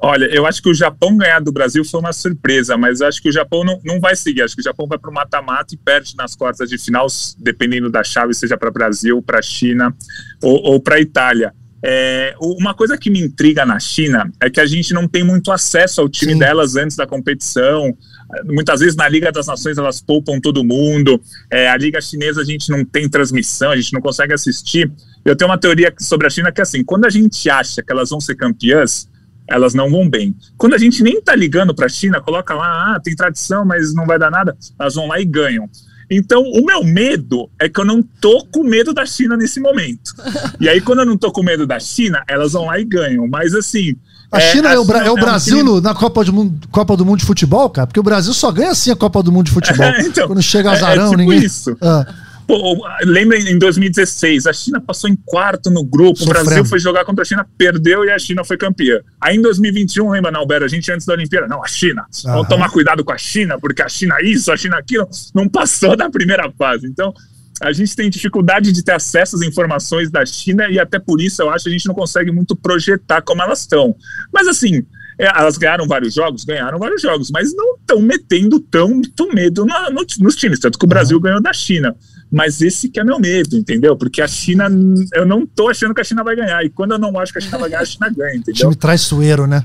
Olha, eu acho que o Japão ganhar do Brasil foi uma surpresa, mas acho que o Japão não, não vai seguir. Acho que o Japão vai para o mata-mata e perde nas quartas de final, dependendo da chave, seja para Brasil, para China ou, ou para Itália. É, uma coisa que me intriga na China é que a gente não tem muito acesso ao time Sim. delas antes da competição. Muitas vezes na Liga das Nações elas poupam todo mundo. É, a Liga Chinesa a gente não tem transmissão, a gente não consegue assistir. Eu tenho uma teoria sobre a China que é assim: quando a gente acha que elas vão ser campeãs, elas não vão bem. Quando a gente nem tá ligando para a China, coloca lá, ah, tem tradição, mas não vai dar nada, elas vão lá e ganham. Então, o meu medo é que eu não tô com medo da China nesse momento. E aí, quando eu não tô com medo da China, elas vão lá e ganham. Mas assim. A é, China é, a é, o, China é o Brasil é um na Copa do, mundo, Copa do Mundo de Futebol, cara? Porque o Brasil só ganha assim a Copa do Mundo de Futebol. É, então, quando chega azarão, é, tipo ninguém. Isso. Ah. Pô, lembra em 2016, a China passou em quarto no grupo, Sofrendo. o Brasil foi jogar contra a China, perdeu e a China foi campeã. Aí em 2021, lembra, Nalbero, a gente antes da Olimpíada, não, a China, Aham. vamos tomar cuidado com a China, porque a China isso, a China aquilo, não passou da primeira fase. Então, a gente tem dificuldade de ter acesso às informações da China e até por isso eu acho que a gente não consegue muito projetar como elas estão. Mas assim, é, elas ganharam vários jogos, ganharam vários jogos, mas não estão metendo tanto medo no, no, nos times, tanto que o Brasil ganhou da China. Mas esse que é meu medo, entendeu? Porque a China, eu não tô achando que a China vai ganhar. E quando eu não acho que a China vai ganhar, a China ganha, entendeu? Time traiçoeiro, né?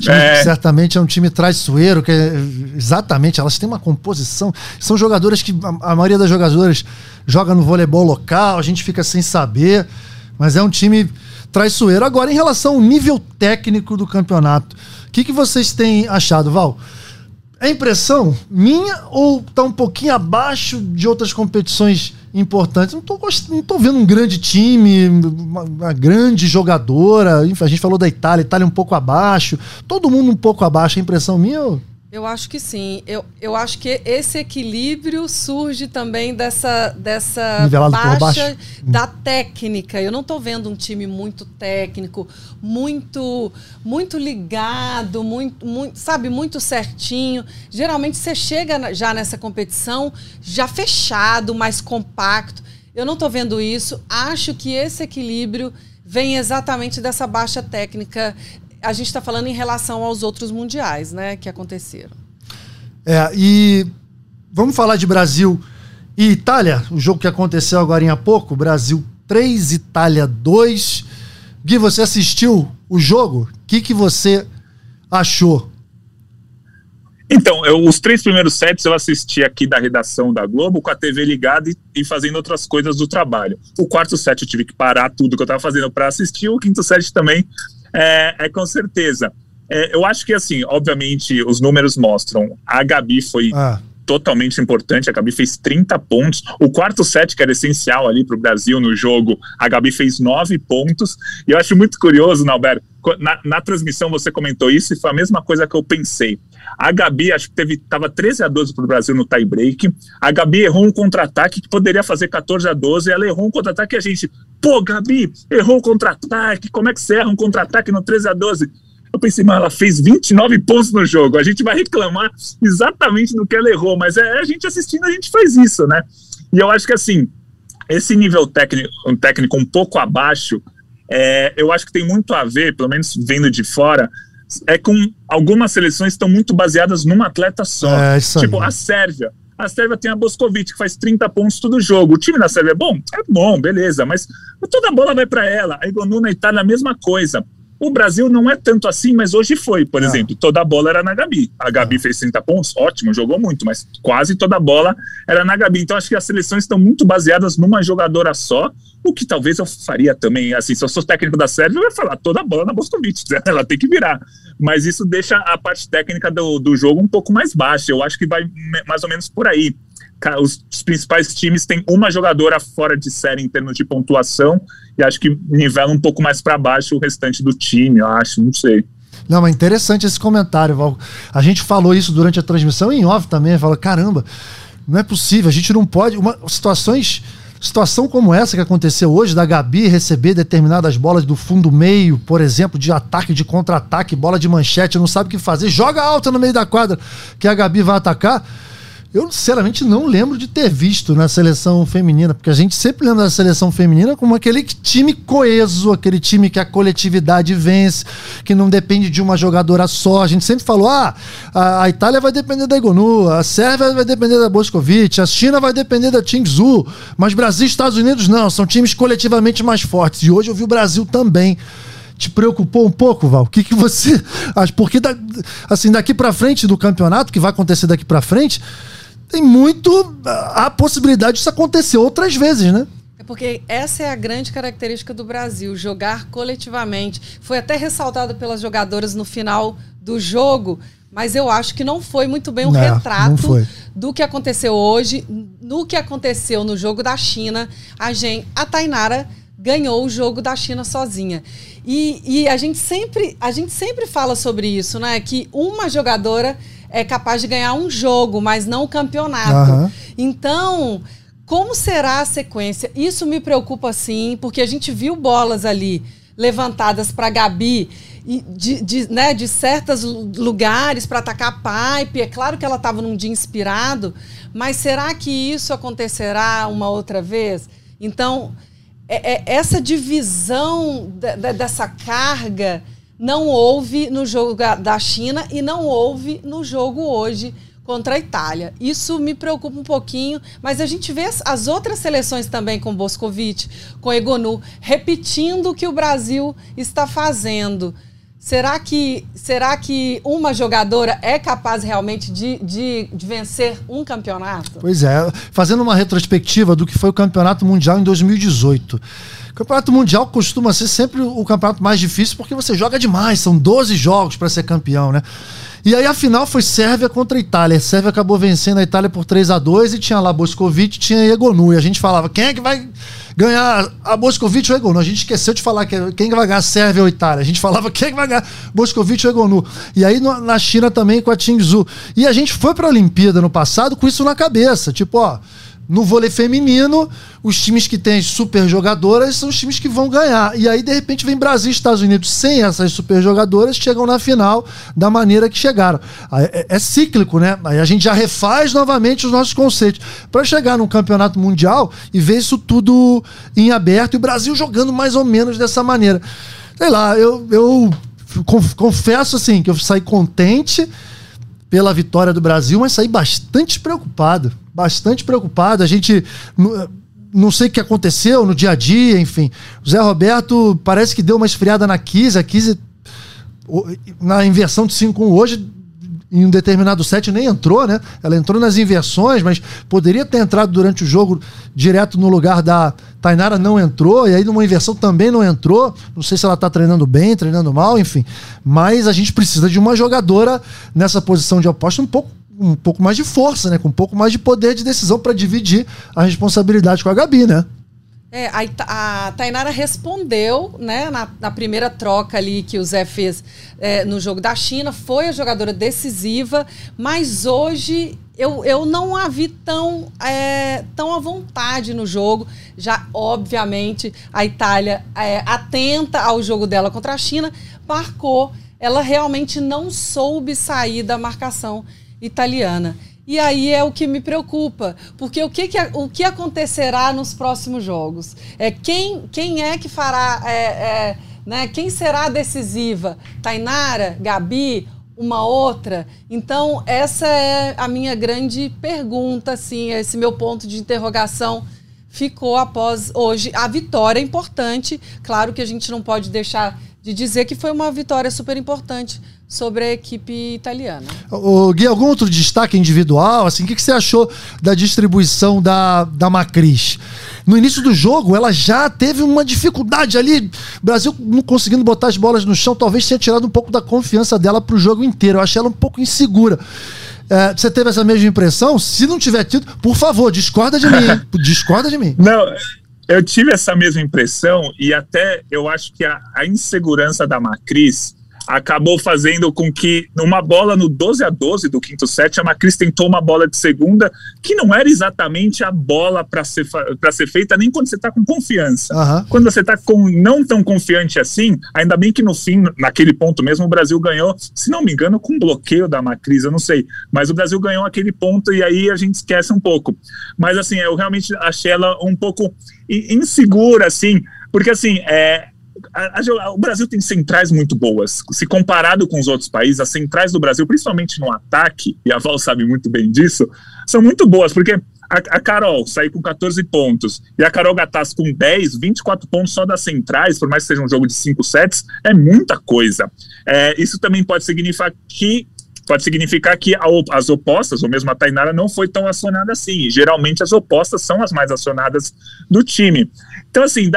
Time, é. Certamente é um time traiçoeiro, que é, exatamente, elas têm uma composição. São jogadoras que a, a maioria das jogadoras joga no voleibol local, a gente fica sem saber, mas é um time traiçoeiro. Agora, em relação ao nível técnico do campeonato, o que, que vocês têm achado, Val? É impressão minha ou tá um pouquinho abaixo de outras competições importantes? Não tô, não tô vendo um grande time, uma, uma grande jogadora. A gente falou da Itália, Itália um pouco abaixo. Todo mundo um pouco abaixo. É impressão minha ou... Eu acho que sim. Eu, eu acho que esse equilíbrio surge também dessa, dessa Nivelado baixa da técnica. Eu não estou vendo um time muito técnico, muito muito ligado, muito, muito, sabe, muito certinho. Geralmente você chega já nessa competição já fechado, mais compacto. Eu não estou vendo isso. Acho que esse equilíbrio vem exatamente dessa baixa técnica a gente está falando em relação aos outros mundiais, né, que aconteceram. É, e vamos falar de Brasil e Itália, o jogo que aconteceu agora há pouco, Brasil 3, Itália 2. Gui, você assistiu o jogo? O que, que você achou? Então, eu, os três primeiros sets eu assisti aqui da redação da Globo com a TV ligada e, e, fazendo outras coisas do trabalho. O quarto set eu tive que parar tudo que eu estava fazendo para assistir. O quinto set também é, é com certeza. É, eu acho que, assim, obviamente, os números mostram. A Gabi foi ah. totalmente importante. A Gabi fez 30 pontos. O quarto set, que era essencial ali para o Brasil no jogo, a Gabi fez 9 pontos. E eu acho muito curioso, Nalberto, na, na, transmissão você comentou isso e foi a mesma coisa que eu pensei. A Gabi, acho que teve, tava 13 a 12 para o Brasil no tie break. A Gabi errou um contra-ataque que poderia fazer 14 a 12. Ela errou um contra-ataque e a gente, pô, Gabi, errou um contra-ataque. Como é que você erra um contra-ataque no 13 a 12? Eu pensei, mas ela fez 29 pontos no jogo. A gente vai reclamar exatamente do que ela errou, mas é a gente assistindo, a gente faz isso, né? E eu acho que assim, esse nível técnico, um técnico um pouco abaixo, é, eu acho que tem muito a ver, pelo menos vendo de fora, é com algumas seleções estão muito baseadas num atleta só. É, tipo, a Sérvia. A Sérvia tem a Boscovic, que faz 30 pontos todo jogo. O time da Sérvia é bom? É bom, beleza, mas toda a bola vai para ela. A Igonu na Itália, a mesma coisa. O Brasil não é tanto assim, mas hoje foi, por ah. exemplo. Toda a bola era na Gabi. A Gabi ah. fez 30 pontos, ótimo, jogou muito, mas quase toda a bola era na Gabi. Então acho que as seleções estão muito baseadas numa jogadora só, o que talvez eu faria também. Assim, se eu sou técnico da Sérvia, eu ia falar toda a bola na Boscovic, ela tem que virar. Mas isso deixa a parte técnica do, do jogo um pouco mais baixa. Eu acho que vai mais ou menos por aí os, principais times têm uma jogadora fora de série em termos de pontuação e acho que nivela um pouco mais para baixo o restante do time, eu acho, não sei. Não, mas interessante esse comentário, Val. A gente falou isso durante a transmissão em off também, falou, caramba, não é possível, a gente não pode, uma, situações situação como essa que aconteceu hoje, da Gabi receber determinadas bolas do fundo meio, por exemplo, de ataque, de contra-ataque, bola de manchete, não sabe o que fazer, joga alta no meio da quadra que a Gabi vai atacar. Eu, sinceramente, não lembro de ter visto na seleção feminina, porque a gente sempre lembra da seleção feminina como aquele time coeso, aquele time que a coletividade vence, que não depende de uma jogadora só. A gente sempre falou: ah, a, Itália vai depender da Igonu, a Sérvia vai depender da Boscovic, a China vai depender da Tingzu, mas Brasil e Estados Unidos não, são times coletivamente mais fortes. E hoje eu vi o Brasil também te preocupou um pouco, Val? O que, que você acha? Porque da, assim, daqui para frente do campeonato, que vai acontecer daqui para frente, tem muito a possibilidade disso acontecer outras vezes, né? É porque essa é a grande característica do Brasil, jogar coletivamente. Foi até ressaltado pelas jogadoras no final do jogo, mas eu acho que não foi muito bem o um retrato do que aconteceu hoje, no que aconteceu no jogo da China. A, gente, a Tainara ganhou o jogo da China sozinha. E, e a, gente sempre, a gente sempre fala sobre isso, né? Que uma jogadora é capaz de ganhar um jogo, mas não o campeonato. Uhum. Então, como será a sequência? Isso me preocupa sim, porque a gente viu bolas ali levantadas para Gabi de, de, né, de certos lugares para atacar a pipe. É claro que ela estava num dia inspirado, mas será que isso acontecerá uma outra vez? Então, é, é essa divisão de, de, dessa carga não houve no jogo da China e não houve no jogo hoje contra a Itália. Isso me preocupa um pouquinho, mas a gente vê as outras seleções também com Boscovic, com Egonu, repetindo o que o Brasil está fazendo. Será que, será que uma jogadora é capaz realmente de, de, de, vencer um campeonato? Pois é, fazendo uma retrospectiva do que foi o Campeonato Mundial em 2018. Campeonato Mundial costuma ser sempre o campeonato mais difícil porque você joga demais, são 12 jogos para ser campeão, né? E aí a final foi Sérvia contra Itália. A Sérvia acabou vencendo a Itália por 3 a 2 e tinha lá Boscovic, tinha Egonu. E a gente falava, quem é que vai ganhar a Boscovic ou Egonu? A gente esqueceu de falar que, quem vai ganhar a Sérvia ou a Itália. A gente falava quem é que vai ganhar Boscovic ou Egonu. E aí na China também com a Tingzu. E a gente foi para a Olimpíada no passado com isso na cabeça, tipo, ó, no vôlei feminino, os times que têm super jogadoras são os times que vão ganhar. E aí, de repente, vem Brasil e Estados Unidos sem essas super jogadoras, chegam na final da maneira que chegaram. É, é cíclico, né? Aí a gente já refaz novamente os nossos conceitos. Para chegar num campeonato mundial e ver isso tudo em aberto e o Brasil jogando mais ou menos dessa maneira. Sei lá, eu, eu confesso assim que eu saí contente pela vitória do Brasil, mas saí bastante preocupado. Bastante preocupado. A gente. Não sei o que aconteceu no dia a dia, enfim. O Zé Roberto parece que deu uma esfriada na Kise. A Kise, na inversão de 5-1 hoje, em um determinado set nem entrou, né? Ela entrou nas inversões, mas poderia ter entrado durante o jogo direto no lugar da Tainara, não entrou, e aí numa inversão também não entrou. Não sei se ela tá treinando bem, treinando mal, enfim. Mas a gente precisa de uma jogadora nessa posição de aposta um pouco um pouco mais de força, né? Com um pouco mais de poder de decisão para dividir a responsabilidade com a Gabi, né? É, a, a Tainara respondeu, né, na, na, primeira troca ali que o Zé fez é, no jogo da China, foi a jogadora decisiva, mas hoje eu, eu não a vi tão, é, tão à vontade no jogo. Já, obviamente, a Itália, é, atenta ao jogo dela contra a China, marcou. Ela realmente não soube sair da marcação italiana. E aí é o que me preocupa, porque o que, que, o que acontecerá nos próximos jogos? É quem, quem é que fará, é, é, né, quem será decisiva? Tainara, Gabi, uma outra? Então essa é a minha grande pergunta, assim, esse meu ponto de interrogação ficou após hoje. A vitória é importante, claro que a gente não pode deixar de dizer que foi uma vitória super importante sobre a equipe italiana. O Gui, algum outro destaque individual? Assim, o que, que você achou da distribuição da, da Macris? No início do jogo, ela já teve uma dificuldade ali. O Brasil não conseguindo botar as bolas no chão, talvez tenha tirado um pouco da confiança dela para o jogo inteiro. Eu achei ela um pouco insegura. É, você teve essa mesma impressão? Se não tiver tido, por favor, discorda de mim. discorda de mim. Não, eu tive essa mesma impressão e até eu acho que a, a insegurança da Macris acabou fazendo com que, numa bola no 12 a 12 do quinto set, a Macris tentou uma bola de segunda que não era exatamente a bola para ser, ser feita, nem quando você está com confiança. Uhum. Quando você está com não tão confiante assim, ainda bem que no fim, naquele ponto mesmo, o Brasil ganhou, se não me engano, com bloqueio da Macris, eu não sei, mas o Brasil ganhou aquele ponto e aí a gente esquece um pouco. Mas assim, eu realmente achei ela um pouco insegura, assim, porque assim, é, a, a, o Brasil tem centrais muito boas. Se comparado com os outros países, as centrais do Brasil, principalmente no ataque, e a Val sabe muito bem disso, são muito boas, porque a, Carol sair com 14 pontos e a Carol Gattas com 10, 24 pontos só das centrais, por mais que seja um jogo de 5 sets, é muita coisa. É, isso também pode significar que pode significar que as opostas, ou mesmo a Tainara, não foi tão acionada assim. geralmente as opostas são as mais acionadas do time. Então, assim,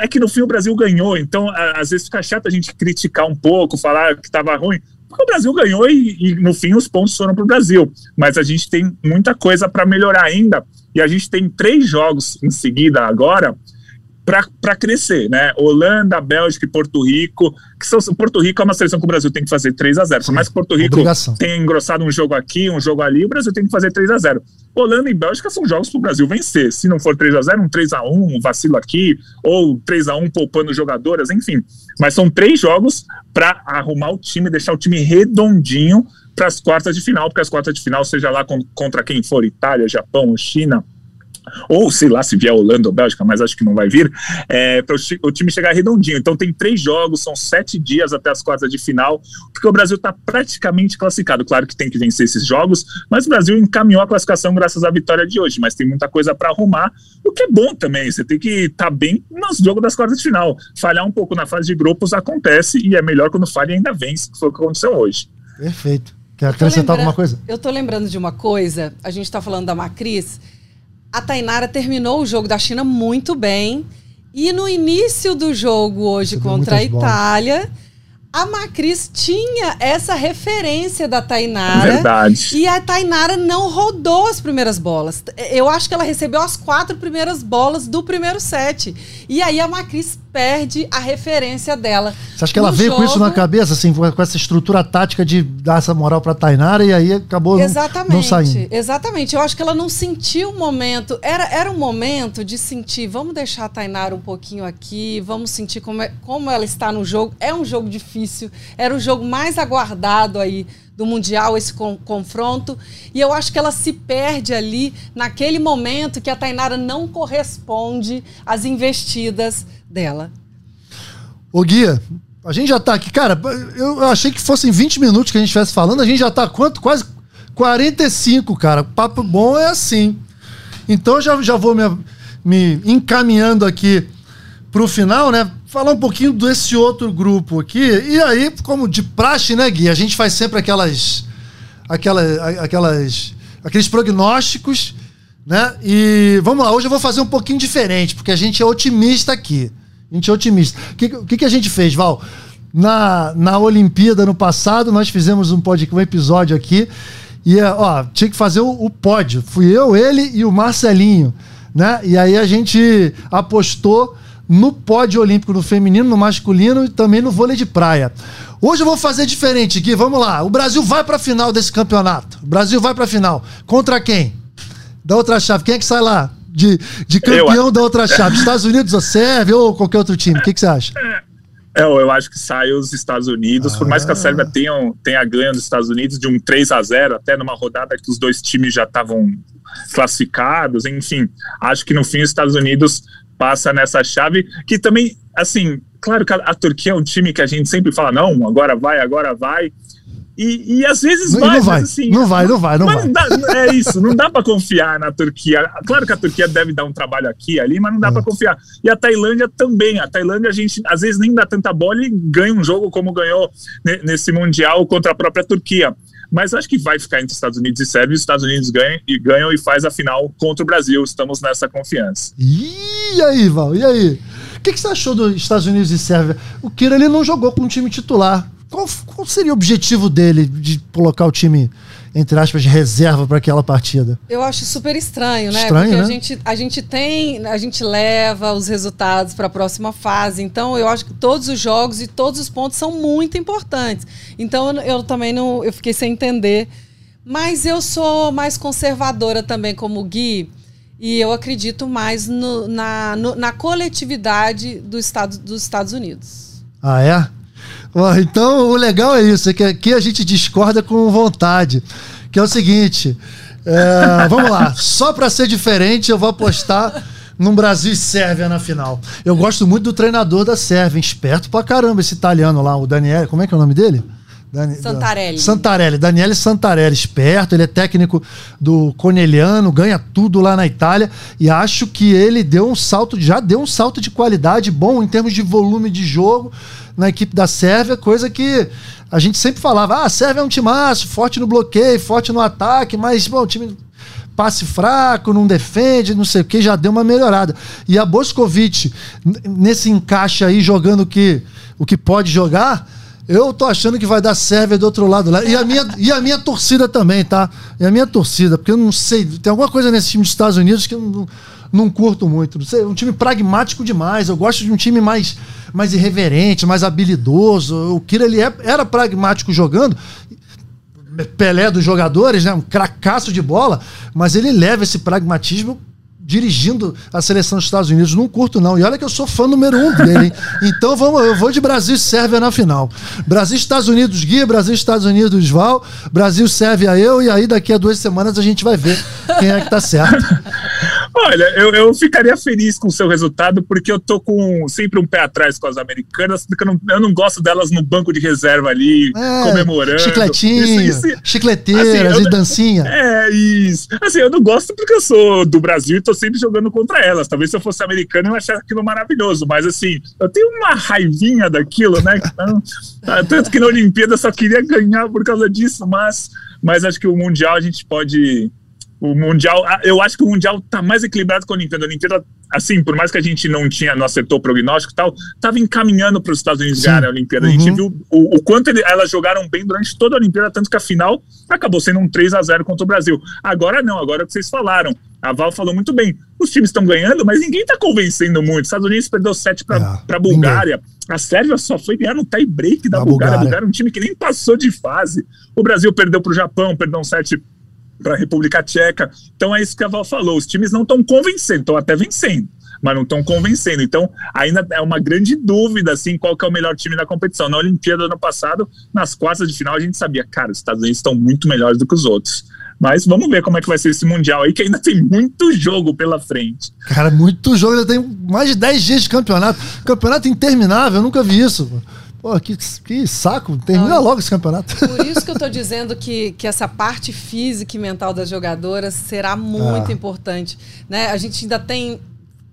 é que no fim o Brasil ganhou, então às vezes fica chato a gente criticar um pouco, falar que estava ruim, porque o Brasil ganhou e, e no fim os pontos foram para o Brasil. Mas a gente tem muita coisa para melhorar ainda, e a gente tem três jogos em seguida agora para crescer, né? Holanda, Bélgica e Porto Rico, que são Porto Rico é uma seleção que o Brasil tem que fazer 3 a 0. Por mais que Porto Rico Obrigação. tenha engrossado um jogo aqui, um jogo ali, o Brasil tem que fazer 3 a 0. Holanda e Bélgica são jogos para o Brasil vencer. Se não for 3 a 0, um 3 a 1, um vacilo aqui, ou 3 a 1 poupando jogadoras, enfim. Mas são três jogos para arrumar o time, deixar o time redondinho para as quartas de final, porque as quartas de final, seja lá contra quem for, Itália, Japão, China, ou sei lá se vier Holanda ou Bélgica, mas acho que não vai vir, é, para o time chegar redondinho. Então tem três jogos, são sete dias até as quartas de final, porque o Brasil está praticamente classificado. Claro que tem que vencer esses jogos, mas o Brasil encaminhou a classificação graças à vitória de hoje, mas tem muita coisa para arrumar, o que é bom também. Você tem que estar tá bem nos jogos das quartas de final. Falhar um pouco na fase de grupos acontece e é melhor quando falha e ainda vence, que foi o que aconteceu hoje. Perfeito. Quer acrescentar alguma coisa? Eu tô lembrando de uma coisa, a gente está falando da Macris, a Tainara terminou o jogo da China muito bem. E no início do jogo hoje contra a Itália, bolas a Macris tinha essa referência da Tainara. Verdade. E a Tainara não rodou as primeiras bolas. Eu acho que ela recebeu as quatro primeiras bolas do primeiro set. E aí a Macris perde a referência dela. Você acha que ela veio jogo... com isso na cabeça, assim, com essa estrutura tática de dar essa moral pra Tainara e aí acabou Exatamente. não, não saindo? Exatamente. Eu acho que ela não sentiu o momento. Era, era um momento de sentir, vamos deixar a Tainara um pouquinho aqui, vamos sentir como, é, como ela está no jogo. É um jogo difícil. Era o jogo mais aguardado aí do Mundial, esse confronto. E eu acho que ela se perde ali naquele momento que a Tainara não corresponde às investidas dela. Ô Guia, a gente já tá aqui, cara, eu achei que fossem 20 minutos que a gente estivesse falando, a gente já tá quanto? Quase 45, cara. Papo bom é assim. Então já, já vou me, me encaminhando aqui pro final, né? falar um pouquinho desse outro grupo aqui. E aí, como de praxe, né, Gui? A gente faz sempre aquelas. aquelas, aquelas aqueles prognósticos, né? E vamos lá, hoje eu vou fazer um pouquinho diferente, porque a gente é otimista aqui. A gente é otimista. O que, que, que a gente fez, Val? Na, na Olimpíada, no passado, nós fizemos um, pod, um episódio aqui. E, ó, tinha que fazer o, o pódio. Fui eu, ele e o Marcelinho né? E aí a gente apostou no pódio olímpico no feminino, no masculino e também no vôlei de praia. Hoje eu vou fazer diferente, Gui. Vamos lá. O Brasil vai para a final desse campeonato. O Brasil vai para a final. Contra quem? Da outra chave. Quem é que sai lá? De, de campeão eu... da outra chave? Estados Unidos ou Sérvia ou qualquer outro time? O que, que você acha? É, eu acho que sai os Estados Unidos, ah. por mais que a Sérvia tenha, tenha ganho dos Estados Unidos de um 3 a 0 até numa rodada que os dois times já estavam classificados, enfim. Acho que no fim os Estados Unidos passa nessa chave, que também, assim, claro que a, a, Turquia é um time que a gente sempre fala, não, agora vai, agora vai. E, e às vezes não, vai, não vai, assim, não vai, não vai, não vai. Não dá, é isso, não dá para confiar na Turquia. Claro que a Turquia deve dar um trabalho aqui ali, mas não dá é. para confiar. E a Tailândia também. A Tailândia a gente às vezes nem dá tanta bola e ganha um jogo como ganhou nesse mundial contra a própria Turquia mas acho que vai ficar entre Estados Unidos e Sérvia. Os Estados Unidos ganham e ganham e faz a final contra o Brasil. Estamos nessa confiança. E aí, Val? E aí? O que, que você achou dos Estados Unidos e Sérvia? O Kira ele não jogou com o time titular. Qual, qual seria o objetivo dele de colocar o time entre aspas, de reserva para aquela partida. Eu acho super estranho, né? Estranho, Porque né? a gente, a gente tem, a gente leva os resultados para a próxima fase. Então, eu acho que todos os jogos e todos os pontos são muito importantes. Então, eu, eu também não, eu fiquei sem entender. Mas eu sou mais conservadora também, como Gui. E eu acredito mais no, na, no, na coletividade do estado, dos Estados Unidos. Ah, é? Então, o legal é isso, é que aqui a gente discorda com vontade. Que é o seguinte, é, vamos lá, só para ser diferente, eu vou apostar num Brasil e Sérvia na final. Eu gosto muito do treinador da Sérvia, esperto pra caramba esse italiano lá, o Daniel, como é que é o nome dele? Dani, Santarelli. Santarelli, Daniele Santarelli, esperto, ele é técnico do Coneliano, ganha tudo lá na Itália e acho que ele deu um salto, já deu um salto de qualidade bom em termos de volume de jogo na equipe da Sérvia, coisa que a gente sempre falava, ah, a Sérvia é um timaço, forte no bloqueio, forte no ataque, mas, bom, o time passe fraco, não defende, não sei o que, já deu uma melhorada. E a Boscovic, nesse encaixe aí, jogando o que, o que pode jogar, eu tô achando que vai dar Sérvia do outro lado lá. E a minha, e a minha torcida também, tá? E a minha torcida, porque eu não sei, tem alguma coisa nesse time dos Estados Unidos que eu não, não curto muito. É um time pragmático demais. Eu gosto de um time mais, mais irreverente, mais habilidoso. O Kira, ele é, era pragmático jogando. Pelé dos jogadores, né? Um cracaço de bola, mas ele leva esse pragmatismo dirigindo a seleção dos Estados Unidos. Não curto, não. E olha que eu sou fã número um dele, hein? Então vamos, eu vou de Brasil e Sérvia na final. Brasil Estados Unidos Gui, Brasil Estados Unidos Val, Brasil Sérvia eu, e aí daqui a duas semanas a gente vai ver quem é que tá certo. Olha, eu, eu ficaria feliz com o seu resultado, porque eu tô com sempre um pé atrás com as americanas, porque eu não, eu não gosto delas no banco de reserva ali, é, comemorando. Chicletinho, isso, isso, chicleteiras assim, e dancinha. É, isso. Assim, eu não gosto porque eu sou do Brasil e tô sempre jogando contra elas. Talvez se eu fosse americano eu achasse aquilo maravilhoso, mas assim, eu tenho uma raivinha daquilo, né? Então, tanto que na Olimpíada eu só queria ganhar por causa disso, mas, mas acho que o Mundial a gente pode o Mundial, eu acho que o Mundial tá mais equilibrado que a Olimpíada. A Olimpíada, assim, por mais que a gente não tinha, não acertou o prognóstico e tal, tava encaminhando para os Estados Unidos ganhar a Olimpíada. Uhum. A gente uhum. viu o, o quanto ele, elas jogaram bem durante toda a Olimpíada, tanto que a final acabou sendo um 3 a 0 contra o Brasil. Agora não, agora é o que vocês falaram. A Val falou muito bem. Os times estão ganhando, mas ninguém está convencendo muito. Os Estados Unidos perdeu 7 para é, a Bulgária. A Sérvia só foi ganhar no tie-break da Bulgária. Bulgária. A Bulgária é um time que nem passou de fase. O Brasil perdeu para o Japão, perdeu um 7 para a República Tcheca. Então é isso que a Val falou. Os times não estão convencendo, estão até vencendo, mas não estão convencendo. Então ainda é uma grande dúvida assim qual que é o melhor time da competição. Na Olimpíada do ano passado, nas quartas de final a gente sabia, cara, os Estados Unidos estão muito melhores do que os outros. Mas vamos ver como é que vai ser esse Mundial aí, que ainda tem muito jogo pela frente. Cara, muito jogo, ainda tem mais de 10 dias de campeonato. Campeonato interminável, eu nunca vi isso. Pô, que, que saco, termina logo esse campeonato. Por isso que eu tô dizendo que, que essa parte física e mental das jogadoras será muito ah. importante. Né? A gente ainda tem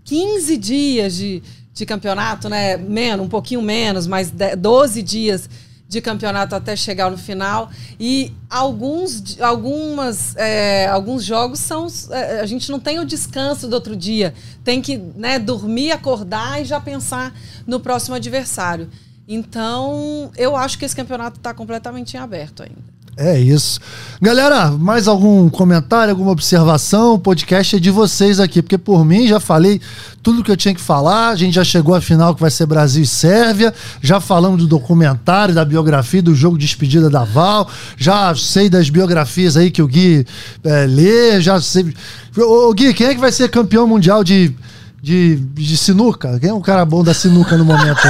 15 dias de, de campeonato, né? Menos, um pouquinho menos, mas 12 dias de campeonato até chegar no final. E alguns, algumas, é, alguns jogos são. É, a gente não tem o descanso do outro dia. Tem que né, dormir, acordar e já pensar no próximo adversário. Então, eu acho que esse campeonato está completamente em aberto ainda. É isso. Galera, mais algum comentário, alguma observação? O podcast é de vocês aqui, porque por mim já falei tudo que eu tinha que falar. A gente já chegou à final que vai ser Brasil e Sérvia. Já falamos do documentário, da biografia, do jogo de despedida da Val. Já sei das biografias aí que o Gui é, lê. Já sei. Ô, Gui, quem é que vai ser campeão mundial de de, de sinuca? Quem é um cara bom da sinuca no momento?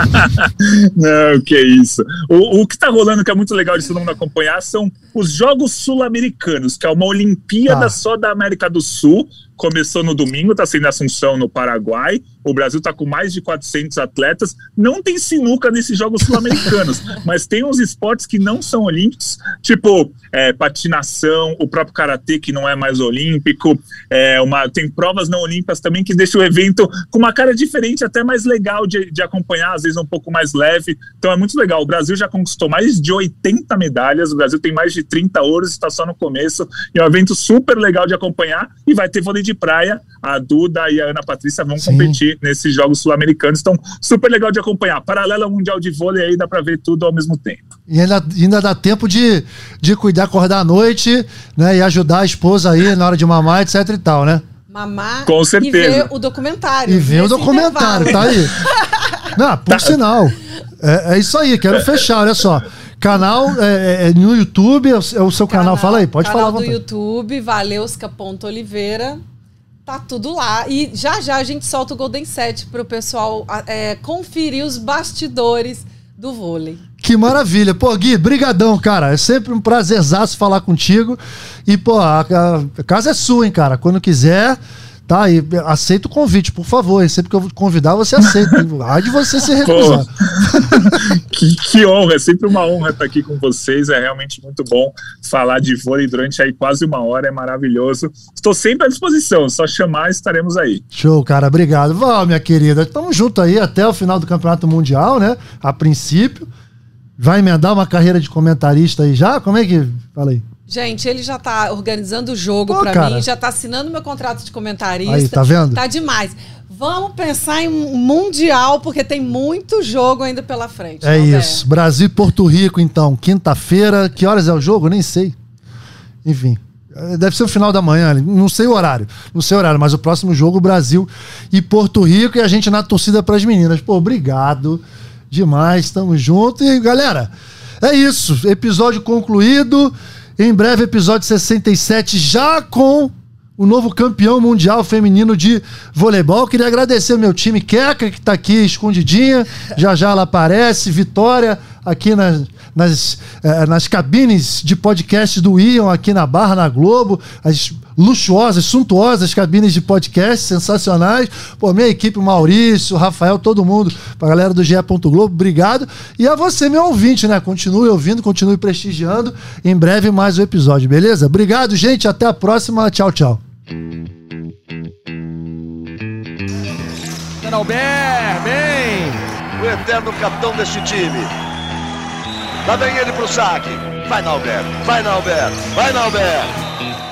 Não, que isso. O, o que tá rolando que é muito legal de todo mundo acompanhar são os Jogos Sul-Americanos, que é uma Olimpíada tá. só da América do Sul, começou no domingo, está sendo Assunção, no Paraguai. O Brasil está com mais de 400 atletas. Não tem sinuca nesses Jogos Sul-Americanos, mas tem uns esportes que não são olímpicos, tipo é, patinação, o próprio karatê, que não é mais olímpico. É, uma, tem provas não olímpicas também que deixam o evento com uma cara diferente, até mais legal de, de acompanhar, às vezes um pouco mais leve. Então é muito legal. O Brasil já conquistou mais de 80 medalhas, o Brasil tem mais de 30 ouros, está só no começo. E é um evento super legal de acompanhar e vai ter vôlei de de praia, a Duda e a Ana Patrícia vão Sim. competir nesses Jogos Sul-Americanos. Então, super legal de acompanhar. Paralelo ao Mundial de Vôlei aí, dá para ver tudo ao mesmo tempo. E ainda, ainda dá tempo de, de cuidar, acordar à noite, né? E ajudar a esposa aí na hora de mamar, etc e tal, né? Mamar Com certeza. e ver o documentário. E ver o documentário, intervalo. tá aí. Não, por tá. sinal. É, é isso aí, quero fechar, olha só. Canal é, é, é, no YouTube, é o, é o seu canal, canal, fala aí, pode canal falar. Canal do YouTube, Valeuska.oliveira. Tá tudo lá. E já já a gente solta o Golden Set pro pessoal é, conferir os bastidores do vôlei. Que maravilha. Pô, Gui, brigadão, cara. É sempre um prazerzaço falar contigo. E, pô, a, a casa é sua, hein, cara. Quando quiser, Tá, e aceita o convite, por favor. Sempre que eu convidar, você aceita. Há de você se recusar. Que, que, honra, é sempre uma honra estar aqui com vocês. É realmente muito bom falar de vôlei durante aí quase uma hora, é maravilhoso. Estou sempre à disposição, só chamar estaremos aí. Show, cara, obrigado. Val, minha querida, estamos juntos aí até o final do Campeonato Mundial, né? A princípio. Vai emendar uma carreira de comentarista aí já? Como é que. Fala aí. Gente, ele já tá organizando o jogo para mim, já tá assinando meu contrato de comentarista. Aí, tá vendo? Tá demais. Vamos pensar em mundial, porque tem muito jogo ainda pela frente. É isso. É? Brasil e Porto Rico, então, quinta-feira. Que horas é o jogo? Nem sei. Enfim. É, deve ser o final da manhã, não sei o horário, não sei o horário, mas o próximo jogo, Brasil e Porto Rico, e a gente na torcida para as meninas. Pô, obrigado demais, tamo junto. E galera, é isso. Episódio concluído. Em breve, episódio 67, já com o novo campeão mundial feminino de voleibol. Queria agradecer meu time Queca, que está aqui escondidinha. Já já ela aparece. Vitória aqui nas, nas, eh, nas cabines de podcast do Ion, aqui na Barra, na Globo. As luxuosas, suntuosas cabines de podcast, sensacionais. Pô, minha equipe, Maurício, Rafael, todo mundo, pra galera do GE. Globo, obrigado. E a você, meu ouvinte, né? Continue ouvindo, continue prestigiando. Em breve, mais um episódio, beleza? Obrigado, gente. Até a próxima. Tchau, tchau. Alber, bem! O eterno capitão deste time. Lá vem ele pro saque. Vai, Nalber. Vai, Nalber. Vai, Nalber.